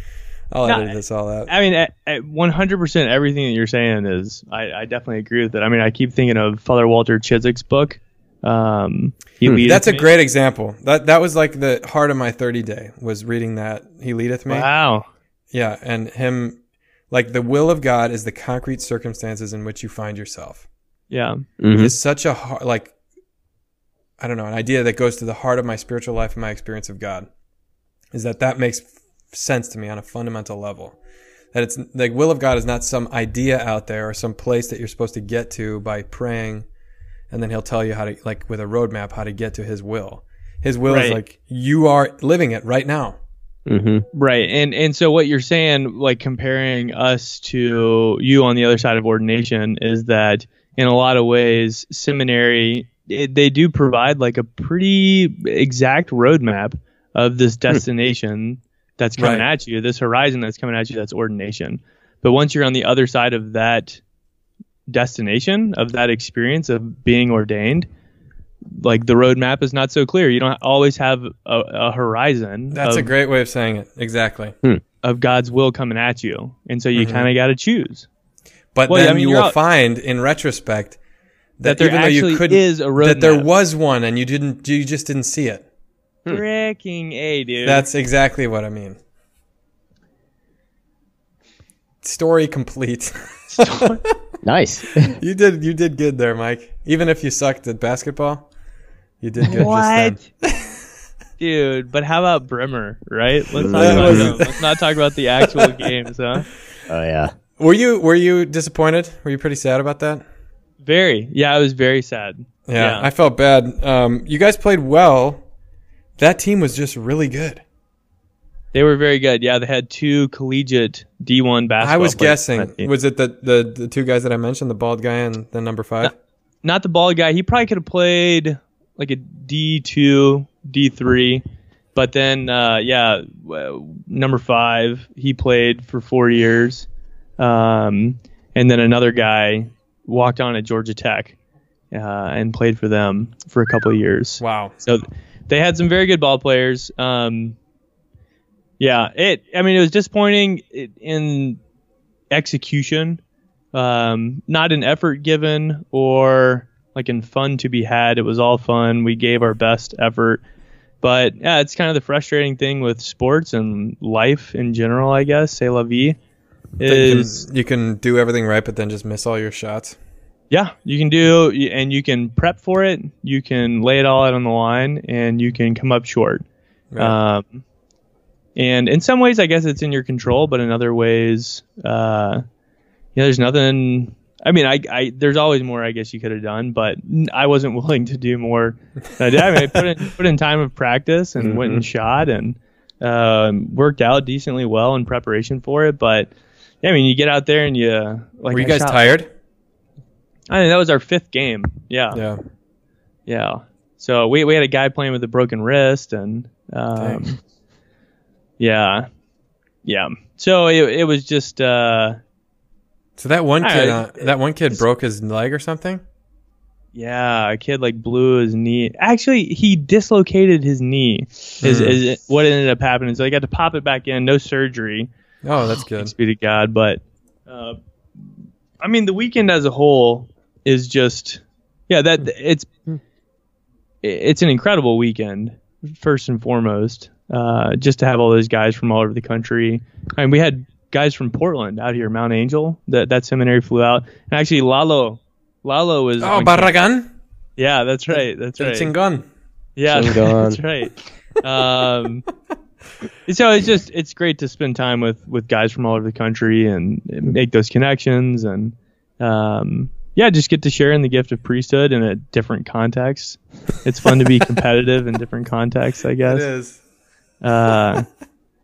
I'll No, edit this all out. I mean, at, at 100% everything that you're saying is, I, I definitely agree with it. I mean, I keep thinking of Father Walter Ciszek's book. Um, he leadeth Hmm. That's a me. great example. That that was like the heart of my thirty day was reading that. He leadeth me. Wow. Yeah, and him, like the will of God is the concrete circumstances in which you find yourself. Yeah. Mhm. Is such a hard like, I don't know, an idea that goes to the heart of my spiritual life and my experience of God. Is that that makes sense to me on a fundamental level. That it's the will of God is not some idea out there or some place that you're supposed to get to by praying, and then He'll tell you how to like with a roadmap how to get to His will. His will is like you are living it right now. Mhm. Right. And and so what you're saying, like comparing us to you on the other side of ordination, is that in a lot of ways, seminary it, they do provide like a pretty exact roadmap of this destination that's coming Right. at you, this horizon that's coming at you, that's ordination. But once you're on the other side of that destination, of that experience of being ordained, like the roadmap is not so clear. You don't always have a, a horizon. That's of, a great way of saying it. Exactly. of God's will coming at you, and so you Mhm. kind of got to choose But Well, yeah, then I mean, you will out- find in retrospect that, that there even though you actually couldn't, is a roadmap. that there was one and you didn't, you just didn't see it. Hmm. Freaking a dude. That's exactly what I mean. Story complete. (laughs) Nice. you did, you did good there, Mike. Even if you sucked at basketball, you did good. what, (laughs) dude? But how about Bremer? Right? Let's not, talk about, let's not talk about the actual games, huh? oh yeah. Were you, were you disappointed? Were you pretty sad about that? Very. Yeah, I was very sad. Yeah, Yeah. I felt bad. Um, you guys played well. That team was just really good. They were very good. Yeah, they had two collegiate D1 basketball. I was guessing. Was it the, the the two guys that I mentioned, the bald guy and the number five? not the bald guy. He probably could have played like a D two, D three, but then uh, yeah, number five he played for four years, um, and then another guy walked on at Georgia Tech uh, and played for them for a couple of years. Wow. So they had some very good ball players. Um, yeah, it. I mean, it was disappointing in execution, um, not in effort given or like in fun to be had. It was all fun. We gave our best effort, but yeah, it's kind of the frustrating thing with sports and life in general. I guess, say la vie, You is can, you can do everything right, but then just miss all your shots. yeah, you can do, and you can prep for it. You can lay it all out on the line, and you can come up short. Right. Um, and in some ways, I guess it's in your control, but in other ways, uh, yeah, there's nothing. I mean, I, I there's always more I guess you could have done, but I wasn't (laughs) willing to do more. than I did. I mean, I put in put in time of practice and went and shot and um, worked out decently well in preparation for it. But yeah, I mean, you get out there and you like. Were you I guys shot- tired? I mean, that was our fifth game. Yeah, Yeah. yeah. So we we had a guy playing with a broken wrist, and um, yeah, yeah. So it, it was just uh, So that one kid, uh, that one kid broke his leg or something. yeah, a kid like blew his knee. Actually, he dislocated his knee. Is, Hmm. is what ended up happening. So they got to pop it back in. No surgery. Oh, that's good. Thanks be to God. But uh, I mean, the weekend as a whole is just yeah. That it's it's an incredible weekend. First and foremost, uh, just to have all those guys from all over the country. I mean, we had guys from Portland out here, Mount Angel. That that seminary flew out, and actually Lalo, Lalo was. Oh, Barragan, yeah, that's right. That's right. Chingon. Yeah, Chingon. (laughs) that's right. Um, (laughs) (laughs) so it's just it's great to spend time with with guys from all over the country and make those connections and um, yeah, just get to share in the gift of priesthood in a different context. It's fun to be (laughs) competitive in different contexts, I guess. is. Uh,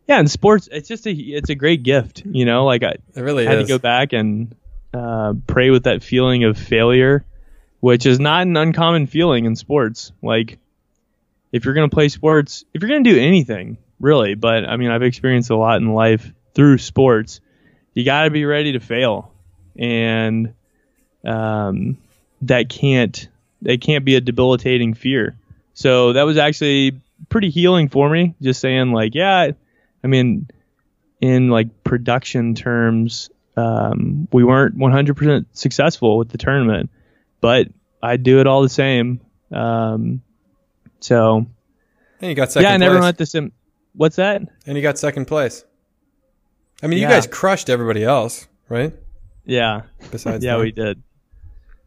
yeah, in sports, it's just a it's a great gift, you know. Like I, It really had is. to go back and uh, pray with that feeling of failure, which is not an uncommon feeling in sports. Like, if you're going to play sports, if you're going to do anything, really, but I mean, I've experienced a lot in life through sports, you got to be ready to fail. And um, that can't, that can't be a debilitating fear. So that was actually pretty healing for me, just saying, like, yeah, I mean, in like production terms, um, we weren't 100% successful with the tournament, but I do it all the same. Um, so And you got second yeah, and place. everyone at the sim. What's that? and you got second place. I mean, you guys crushed everybody else, right? Yeah, Besides, (laughs) yeah, them. we did.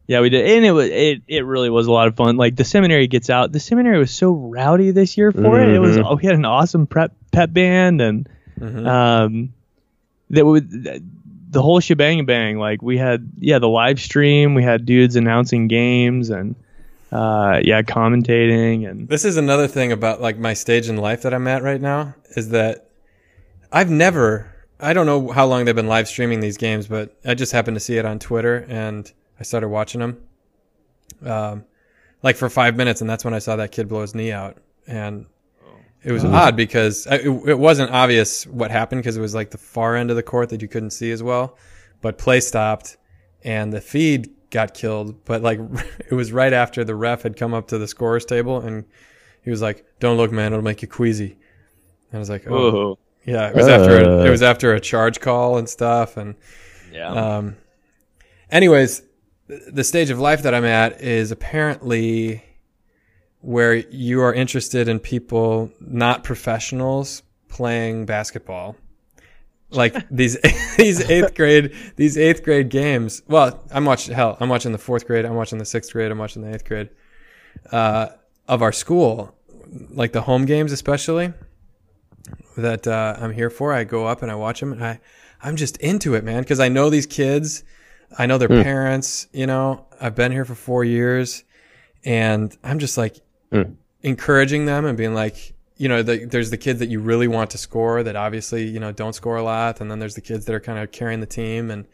Yeah, we did, and it was it, it really was a lot of fun. Like the seminary gets out. The seminary was so rowdy this year for it. It was oh, we had an awesome prep pep band and Mhm. um that would the whole shebang bang like we had yeah the live stream we had dudes announcing games and uh yeah commentating and This is another thing about like my stage in life that I'm at right now is that I've never I don't know how long they've been live streaming these games, but I just happened to see it on Twitter and I started watching them. Um, like for five minutes, and that's when I saw that kid blow his knee out, and it was odd because I, it, it wasn't obvious what happened because it was like the far end of the court that you couldn't see as well, but play stopped and the feed got killed, but like (laughs) it was right after the ref had come up to the scorers table and he was like, "Don't look, man, it'll make you queasy." And I was like, "Oh, oh yeah." It was after Uh. it was after a charge call and stuff, and yeah um, anyways, the stage of life that I'm at is apparently where you are interested in people not professionals playing basketball. Like these (laughs) these eighth grade these eighth grade games. Well, I'm watching hell. I'm watching the fourth grade. I'm watching the sixth grade. I'm watching the eighth grade uh, of our school. Like the home games, especially that uh, I'm here for. I go up and I watch them, and I I'm just into it, man, because I know these kids. I know their parents. You know, I've been here for four years, and I'm just like encouraging them and being like, you know, the, there's the kids that you really want to score that obviously you know don't score a lot, and then there's the kids that are kind of carrying the team and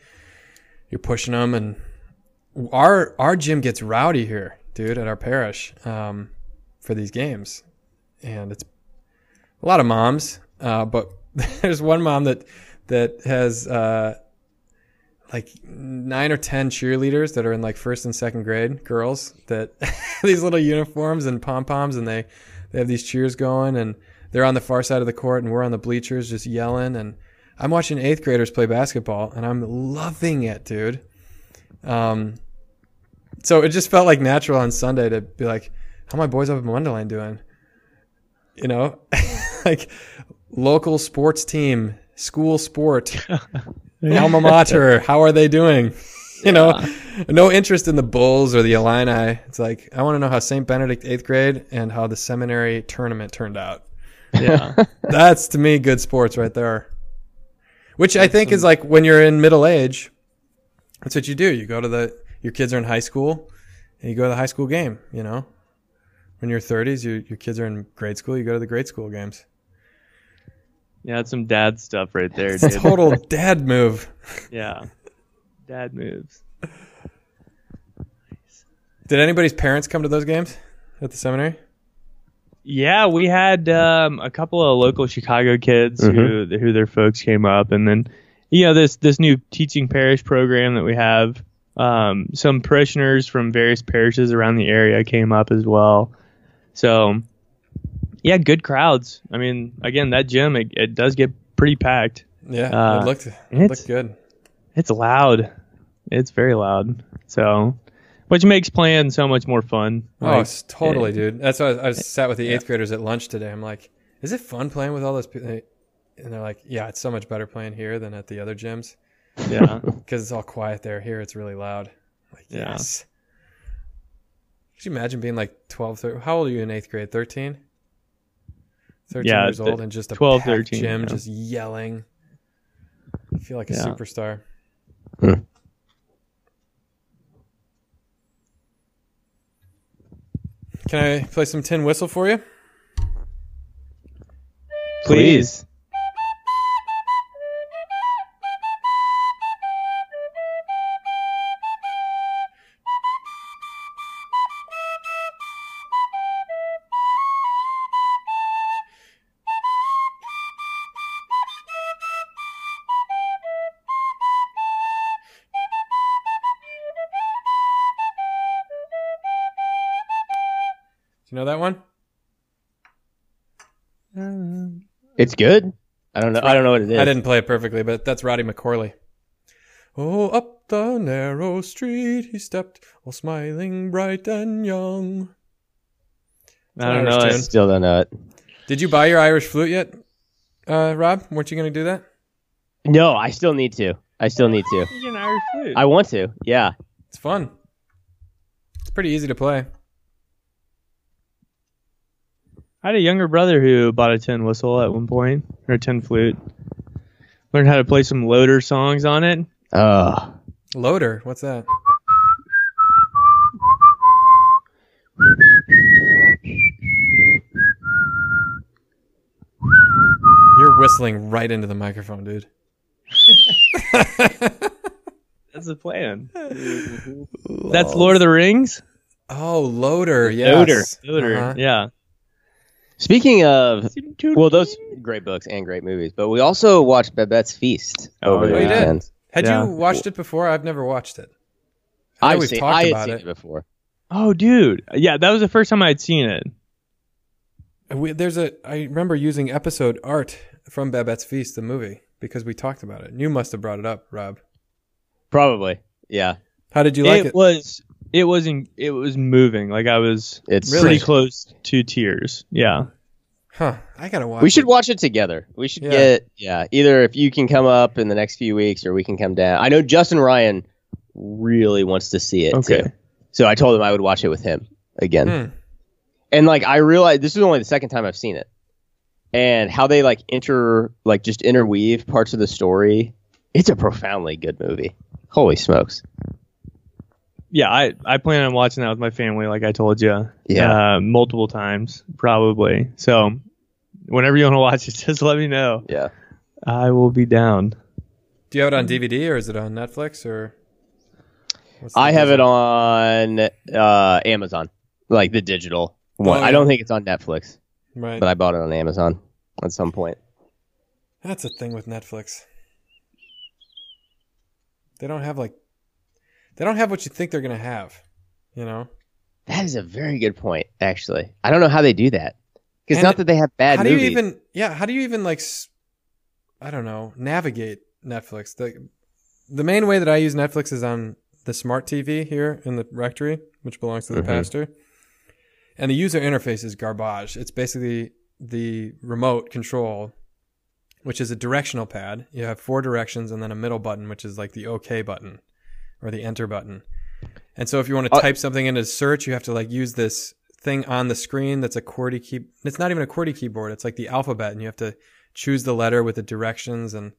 you're pushing them. And our our gym gets rowdy here, dude, at our parish um, for these games, and it's a lot of moms, uh, but (laughs) there's one mom that that has uh, like nine or ten cheerleaders that are in like first and second grade girls that (laughs) these little uniforms and pom poms, and they they have these cheers going, and they're on the far side of the court, and we're on the bleachers just yelling, and I'm watching eighth graders play basketball, and I'm loving it, dude. Um, so it just felt like natural on Sunday to be like, "How my boys up in Mundelein doing?" You know, (laughs) like local sports team, school sport, (laughs) alma mater. How are they doing? (laughs) You know, no interest in the Bulls or the Illini. It's like I want to know how St. Benedict eighth grade and how the seminary tournament turned out. yeah (laughs) That's to me good sports right there. Which I think is like when you're in middle age, that's what you do. You go to the your kids are in high school and you go to the high school game, you know. When you're 30s, you, your kids are in grade school, you go to the grade school games. yeah that's some dad stuff right there dude total (laughs) dad move. yeah dad moves Nice. Did anybody's parents come to those games at the seminary? Yeah, we had um, a couple of local Chicago kids who who their folks came up, and then you know this this new teaching parish program that we have. Um, some parishioners from various parishes around the area came up as well. So yeah, good crowds. I mean, again, that gym it, it does get pretty packed. Yeah, Uh, it looked it looked good. It's loud. It's very loud. So, which makes playing so much more fun. Oh, Like, it's totally, dude. That's why I, was, I was sat with the eighth graders at lunch today. I'm like, is it fun playing with all those people? And they're like, yeah, it's so much better playing here than at the other gyms yeah. (laughs) because it's all quiet there. Here, it's really loud. Like, Yeah. yes. Could you imagine being like 12, 13? How old are you in eighth grade? 13? 13 Yeah, years old and just a 12, packed 13, gym yeah. just yelling. I feel like a Yeah. superstar. Can I play some tin whistle for you? Please. Do you know that one? It's good. I don't know. I don't know what it is. I didn't play it perfectly, but that's Roddy McCorley. Oh, up the narrow street he stepped, all smiling bright and young. I don't know. Irish it. tune. Still don't know it. Did you buy your Irish flute yet, uh, Rob? Weren't you going to do that? No, I still need to. I still need to. You an Irish flute. I want to. Yeah. It's fun. It's pretty easy to play. I had a younger brother who bought a tin whistle at one point, or a tin flute. Learned how to play some LOTR songs on it. Oh. LOTR, what's that? You're whistling right into the microphone, dude. (laughs) That's the plan. (laughs) That's Lord of the Rings. Oh, LOTR, yes. LOTR. LOTR. Uh-huh. Yeah. Speaking of, well, those great books and great movies, but we also watched Babette's Feast Oh, over the Oh, you did? weekend. Had Yeah. you watched it before? I've never watched it. I know I've we've seen, talked I had about seen it. it before. Oh, dude. Yeah, that was the first time I had seen it. We, there's a. I remember using episode art from Babette's Feast, the movie, because we talked about it. You must have brought it up, Rob. Probably. Yeah. How did you like it, it? was. It wasn't. it was moving. Like I was It's Really? pretty close to tears. Yeah. Huh? I gotta watch. We should it. watch it together. We should Yeah. get yeah. Either if you can come up in the next few weeks, or we can come down. I know Justin Ryan really wants to see it Okay. too, so I told him I would watch it with him again. Hmm. And like I realized this is only the second time I've seen it, and how they like inter like just interweave parts of the story. It's a profoundly good movie. Holy smokes! Yeah. I I plan on watching that with my family, like I told you. Yeah. Uh, multiple times, probably. So, whenever you want to watch it, (laughs) just let me know. Yeah. I will be down. Do you have it on DVD or is it on Netflix or? I have deal? it on uh, Amazon, like the digital one. Oh, I don't think it's on Netflix, Right. but I bought it on Amazon at some point. That's a thing with Netflix. They don't have like, they don't have what you think they're gonna have. You know. That is a very good point, actually. I don't know how they do that. Because not that they have bad how do you even? Yeah. How do you even like? I don't know. Navigate Netflix. The the main way that I use Netflix is on the smart TV here in the rectory, which belongs to the Mhm. pastor. And the user interface is garbage. It's basically the remote control, which is a directional pad. You have four directions and then a middle button, which is like the OK button or the enter button. And so if you want to Uh, type something into search, you have to like use this thing on the screen that's a QWERTY key. It's not even a QWERTY keyboard. It's like the alphabet, and you have to choose the letter with the directions. And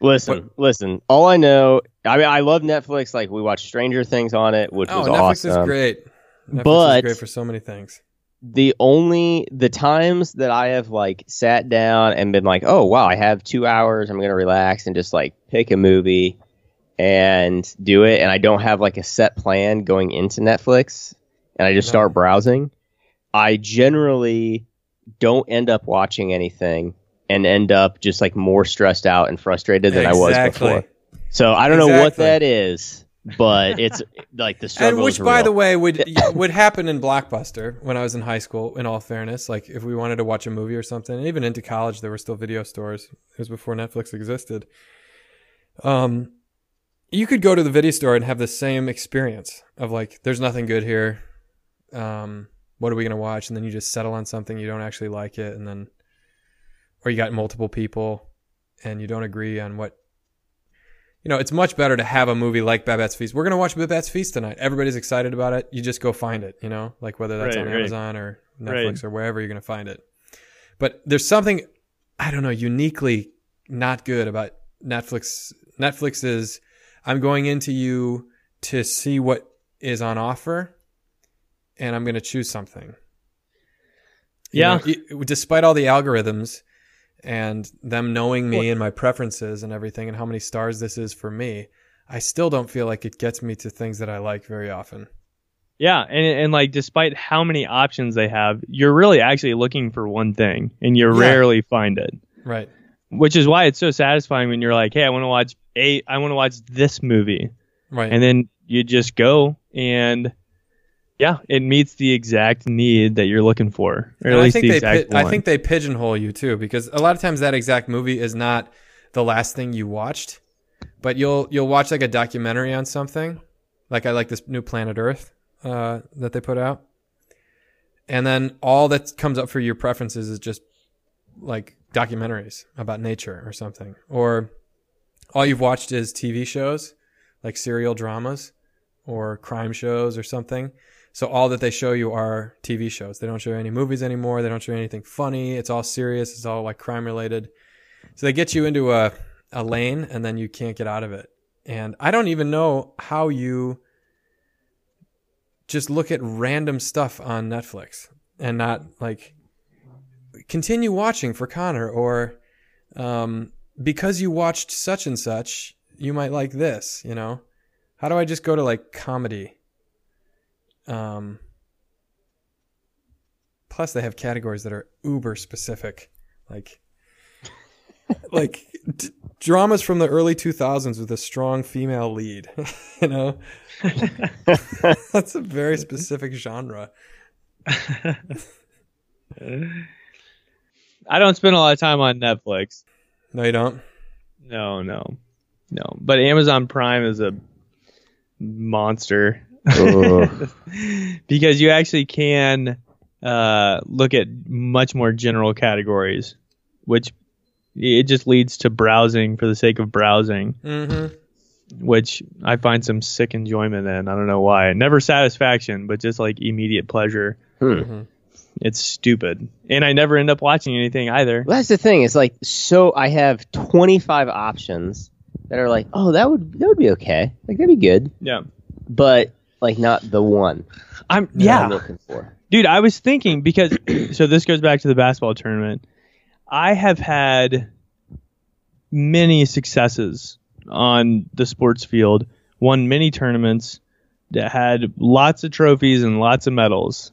listen, listen. All I know, I mean, I love Netflix. Like we watched Stranger Things on it, which oh, was Netflix awesome. is great. Netflix But- is great for so many things. The only the times that I have like sat down and been like, oh wow, I have two hours. I'm gonna relax and just like pick a movie and do it. And I don't have like a set plan going into Netflix, and I just No. start browsing. I generally don't end up watching anything and end up just like more stressed out and frustrated than I was before. So I don't know what that is, but it's (laughs) like the struggle And which, by the way, would would happen in Blockbuster when I was in high school. In all fairness, like if we wanted to watch a movie or something, and even into college, there were still video stores. It was before Netflix existed. Um, you could go to the video store and have the same experience of like, there's nothing good here. Um, what are we gonna watch? And then you just settle on something you don't actually like it, and then, or you got multiple people, and you don't agree on what you know, it's much better to have a movie like Babette's Feast. We're gonna watch Babette's Feast tonight. Everybody's excited about it. You just go find it. You know, like whether that's Right, on right. Amazon or Netflix Right. or wherever you're gonna find it. But there's something I don't know uniquely not good about Netflix. Netflix is I'm going into you to see what is on offer, and I'm gonna choose something. You Yeah. know, e- despite all the algorithms and them knowing me and my preferences and everything and how many stars this is for me, I still don't feel like it gets me to things that I like very often. Yeah, and and like despite how many options they have, you're really actually looking for one thing, and you Yeah. rarely find it. Right. Which is why it's so satisfying when you're like, hey, I want to watch a, I want to watch this movie, Right. and then you just go and. Yeah, it meets the exact need that you're looking for, or And at I least the exact pi- I think they pigeonhole you too because a lot of times that exact movie is not the last thing you watched, but you'll you'll watch like a documentary on something, like I like this new Planet Earth uh, that they put out, and then all that comes up for your preferences is just like documentaries about nature or something, or all you've watched is TV shows like serial dramas or crime shows or something. So all that they show you are TV shows. They don't show any movies anymore. They don't show anything funny. It's all serious. It's all like crime related. So they get you into a, a lane and then you can't get out of it. And I don't even know how you just look at random stuff on Netflix and not like continue watching for Connor or um, because you watched such and such, you might like this, you know? How do I just go to like comedy? Um, plus, they have categories that are uber specific, like (laughs) like d- dramas from the early 2000s with a strong female lead. (laughs) you know, (laughs) that's a very specific genre. I don't spend a lot of time on Netflix. No, you don't. No, no, no. But Amazon Prime is a monster (laughs) because you actually can uh, look at much more general categories, which it just leads to browsing for the sake of browsing, Mm-hmm. which I find some sick enjoyment in. I don't know why. Never satisfaction, but just like immediate pleasure. Hmm. It's stupid, and I never end up watching anything either. Well, that's the thing. It's like so. I have 25 options that are like, oh, that would that would be okay. Like that'd be good, Yeah, but like not the one I'm yeah. I'm looking for. Dude, I was thinking because (clears throat) so this goes back to the basketball tournament. I have had many successes on the sports field, won many tournaments that had lots of trophies and lots of medals.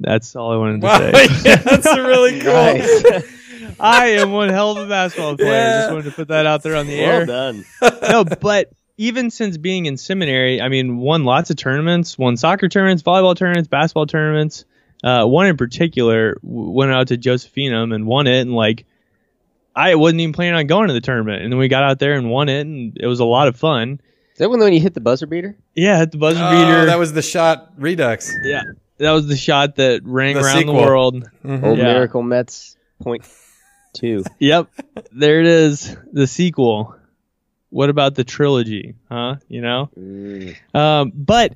That's all I wanted to Wow, say. (laughs) yeah, that's really (laughs) cool. Nice. (laughs) I am one hell of a basketball player. Yeah. Just wanted to put that out there on the air. well done. no, but even since being in seminary, I mean, won lots of tournaments, won soccer tournaments, volleyball tournaments, basketball tournaments. Uh, one in particular went out to Josephinum and won it, and like, I wasn't even planning on going to the tournament, and then we got out there and won it, and it was a lot of fun. Is that when when you hit the buzzer beater? Yeah, hit the buzzer Oh, beater. that was the shot redux. yeah, that was the shot that rang The around sequel. the world. Mhm. Old Yeah. Miracle Mets point two. (laughs) Yep, there it is, the sequel. What about the trilogy? Huh? You know. Mm. Um, but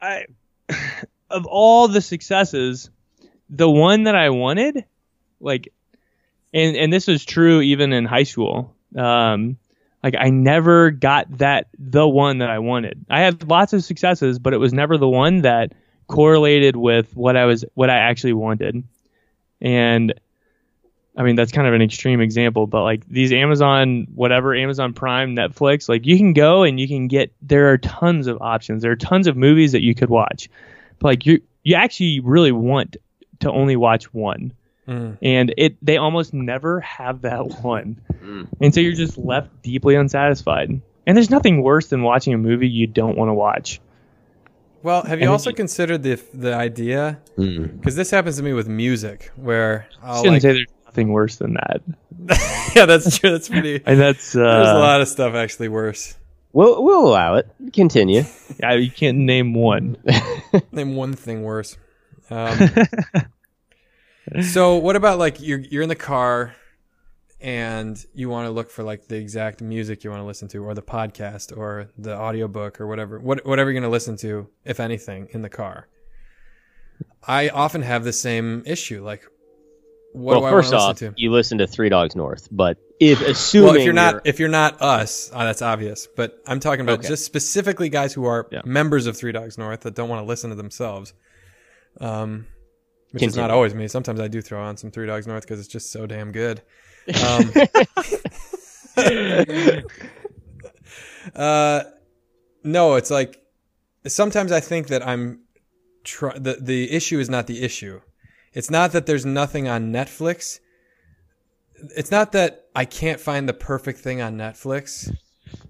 I, (sighs) of all the successes, the one that I wanted, like, and and this was true even in high school. Um, like I never got that the one that I wanted. I had lots of successes, but it was never the one that correlated with what I was what I actually wanted. And I mean that's kind of an extreme example, but like these Amazon whatever Amazon Prime, Netflix, like you can go and you can get there are tons of options. There are tons of movies that you could watch. But like you you actually really want to only watch one. Mm. And it they almost never have that (laughs) one. Mm. And so you're just left deeply unsatisfied. And there's nothing worse than watching a movie you don't want to watch. Well, have you And also you- considered the the idea? Mm. Because this happens to me with music, where I'll I shouldn't like, say there's nothing worse than that. (laughs) yeah, that's true. That's pretty. (laughs) And that's uh, There's a lot of stuff actually worse. We'll we'll allow it. Continue. (laughs) yeah, you can't name one. Name one thing worse. Um, so, what about like you're you're in the car, and you want to look for like the exact music you want to listen to, or the podcast, or the audiobook, or whatever, what, whatever you're going to listen to, if anything, in the car. I often have the same issue. Like, what well, do I first want to off, listen to? you listen to Three Dogs North, but if assuming Well, if you're not you're- if you're not us, uh, that's obvious. But I'm talking about Okay. just specifically guys who are Yeah. members of Three Dogs North that don't want to listen to themselves. Um, which is not always me. Sometimes I do throw on some Three Dogs North because it's just so damn good. Um, (laughs) uh, no, it's like sometimes I think that I'm try- the the issue is not the issue. It's not that there's nothing on Netflix. It's not that I can't find the perfect thing on Netflix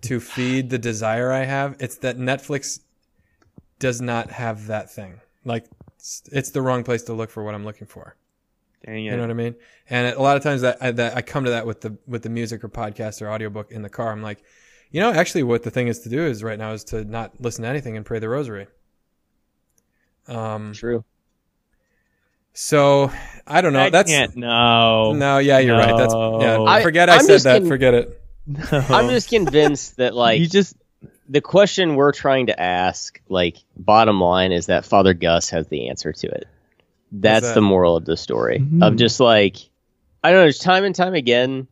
to feed the desire I have. It's that Netflix does not have that thing. Like it's, it's the wrong place to look for what I'm looking for. Dang You know what I mean? And a lot of times that I, that I come to that with the with the music or podcast or audiobook in the car. I'm like, you know, actually, what the thing is to do is right now is to not listen to anything and pray the rosary. Um. true. So I don't know. I That's can't. No. no. Yeah, you're right. That's yeah. I- forget I, I'm said that. kidding. Forget it. No. I'm just convinced that like you just the question we're trying to ask, like bottom line, is that Father Gus has the answer to it. That's that? the moral of the story. Mhm. Of just like I don't know, just time and time again,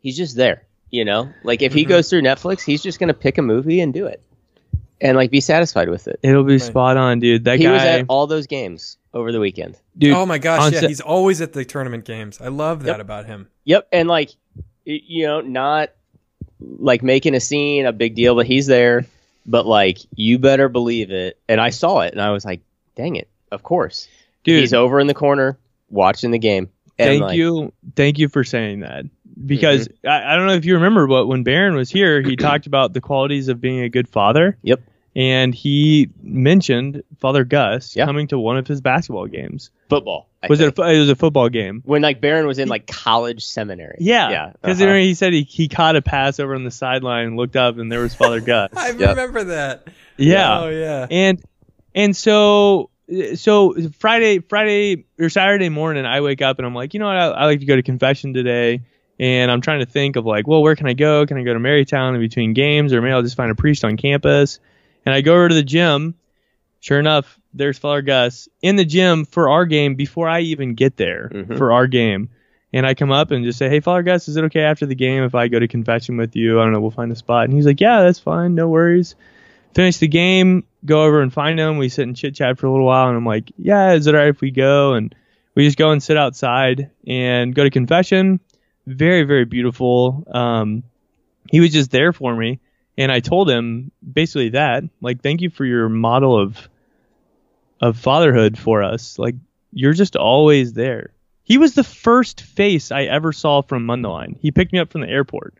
he's just there. You know, like if he Mhm. goes through Netflix, he's just gonna pick a movie and do it, and like be satisfied with it. it'll be Right. spot on, dude. That he guy, was at all those games over the weekend. dude. oh my gosh, yeah, set- he's always at the tournament games. I love that Yep. about him. Yep, and like you know, not like making a scene a big deal, but he's there. But like, you better believe it. And I saw it, and I was like, "Dang it! Of course." Dude. he's over in the corner watching the game. And thank like, you, thank you for saying that. Because Mm-hmm. I, I don't know if you remember, but when Barron was here, he (clears throat) talked about the qualities of being a good father. Yep. And he mentioned Father Gus Yeah. coming to one of his basketball games. Football. I was it? A, it was a football game. when like Barron was in like college seminary? Yeah, yeah. Because uh-huh. he said he, he caught a pass over on the sideline, and looked up, and there was Father (laughs) Gus. I Yep. remember that. Yeah. Oh yeah. and and so so Friday Friday or Saturday morning I wake up and I'm like you know what? I, I like to go to confession today. And I'm trying to think of like well where can I go? Can I go to Marytown in between games? Or maybe I'll just find a priest on campus. And I go over to the gym. Sure enough there's Father Gus in the gym for our game before I even get there Mhm. for our game. And I come up and just say hey Father Gus is it okay after the game if I go to confession with you? I don't know we'll find a spot. And he's like yeah that's fine. No worries. Finish the game, go over and find him. We sit and chit chat for a little while, and I'm like, "Yeah, is it alright if we go?" And we just go and sit outside and go to confession. Very, very beautiful. Um, he was just there for me, and I told him basically that, like, thank you for your model of of fatherhood for us. Like, you're just always there. He was the first face I ever saw from Mundelein. He picked me up from the airport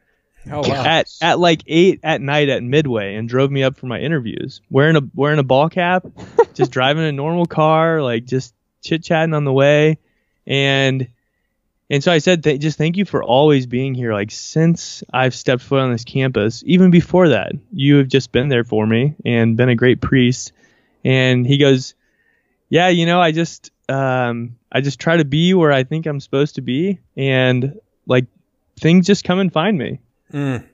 Oh wow. at at like eight at night at Midway and drove me up for my interviews. Wearing a wearing a ball cap, (laughs) just driving a normal car, like just chit chatting on the way, and and so I said, th- just thank you for always being here. Like since I've stepped foot on this campus, even before that, you have just been there for me and been a great priest. And he goes, yeah, you know, I just um I just try to be where I think I'm supposed to be, and like things just come and find me. Mm.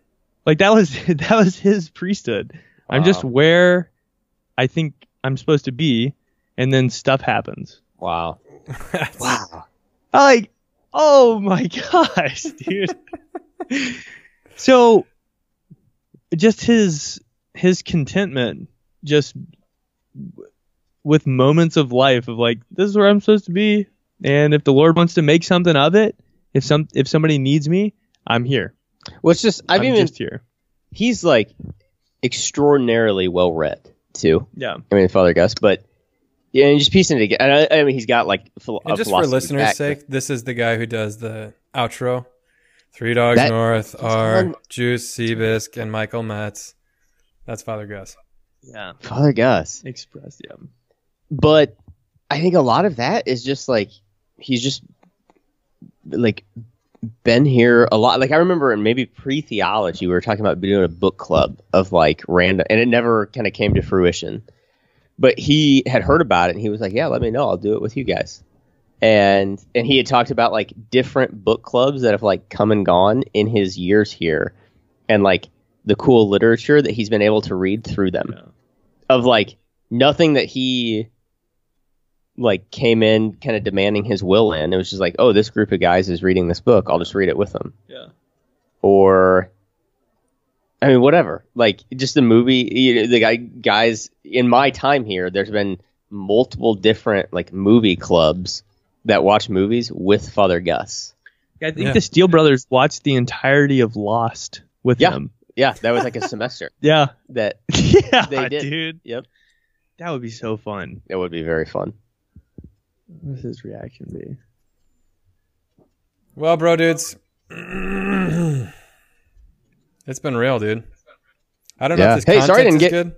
Like that was (laughs) that was his priesthood. I'm just where I think I'm supposed to be, and then stuff happens. Wow. Wow. I like, oh my (laughs) gosh, dude. (laughs) so, just his his contentment, just with moments of life of like, this is where I'm supposed to be, and if the Lord wants to make something of it, if some if somebody needs me, I'm here. Well, it's just I've I'm even just here. he's like extraordinarily well read too. Yeah. I mean, Father Gus, but Yeah, and just piecing it together. I, I mean, he's got like phil- And just for listeners' back, sake, this is the guy who does the outro. Three Dogs That- North are on- Juice Seabisk and Michael Metz. That's Father Gus. Yeah. Father Gus. Express. Yeah. But I think a lot of that is just like he's just like been here a lot. Like I remember in maybe pre theology, we were talking about doing a book club of like random, and it never kind of came to fruition. But he had heard about it, and he was like, "Yeah, let me know. I'll do it with you guys." And and he had talked about like different book clubs that have like come and gone in his years here, and like the cool literature that he's been able to read through them Yeah. of like nothing that he like came in kind of demanding his will in. It was just like, oh, this group of guys is reading this book. I'll just read it with them. Yeah. Or, I mean, whatever. Like just the movie. You know, the guy guys in my time here. There's been multiple different like movie clubs that watch movies with Father Gus. I think Yeah. the Steel Brothers watched the entirety of Lost with Yeah. him. Yeah, that was like a semester. (laughs) Yeah. That (laughs) yeah, They did. dude. Yep. That would be so fun. that would be very fun. What's his reaction be? Well, bro, dudes, (clears throat) it's been real, dude. I don't know if this Hey, sorry content is get- good.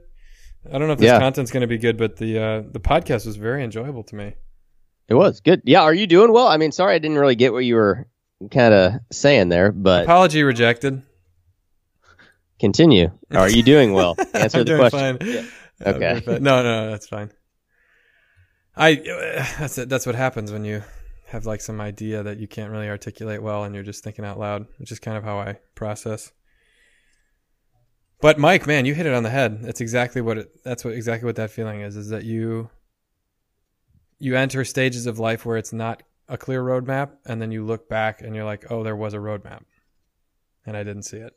I don't know if this Yeah. content's going to be good, but the uh, the podcast was very enjoyable to me. It was good. Yeah, are you doing well? I mean, sorry I didn't really get what you were kind of saying there, but Apology rejected. continue. Are you doing well? (laughs) Answer I'm the doing question. fine. (laughs) Okay. Uh, but- no, no, that's fine. I uh, that's it. That's what happens when you have like some idea that you can't really articulate well, and you're just thinking out loud, which is kind of how I process. But Mike, man, you hit it on the head. That's exactly what it. That's what exactly what that feeling is. Is that you you enter stages of life where it's not a clear roadmap, and then you look back and you're like, oh, there was a roadmap, and I didn't see it.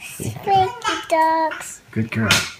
Spanky dogs. Good girl.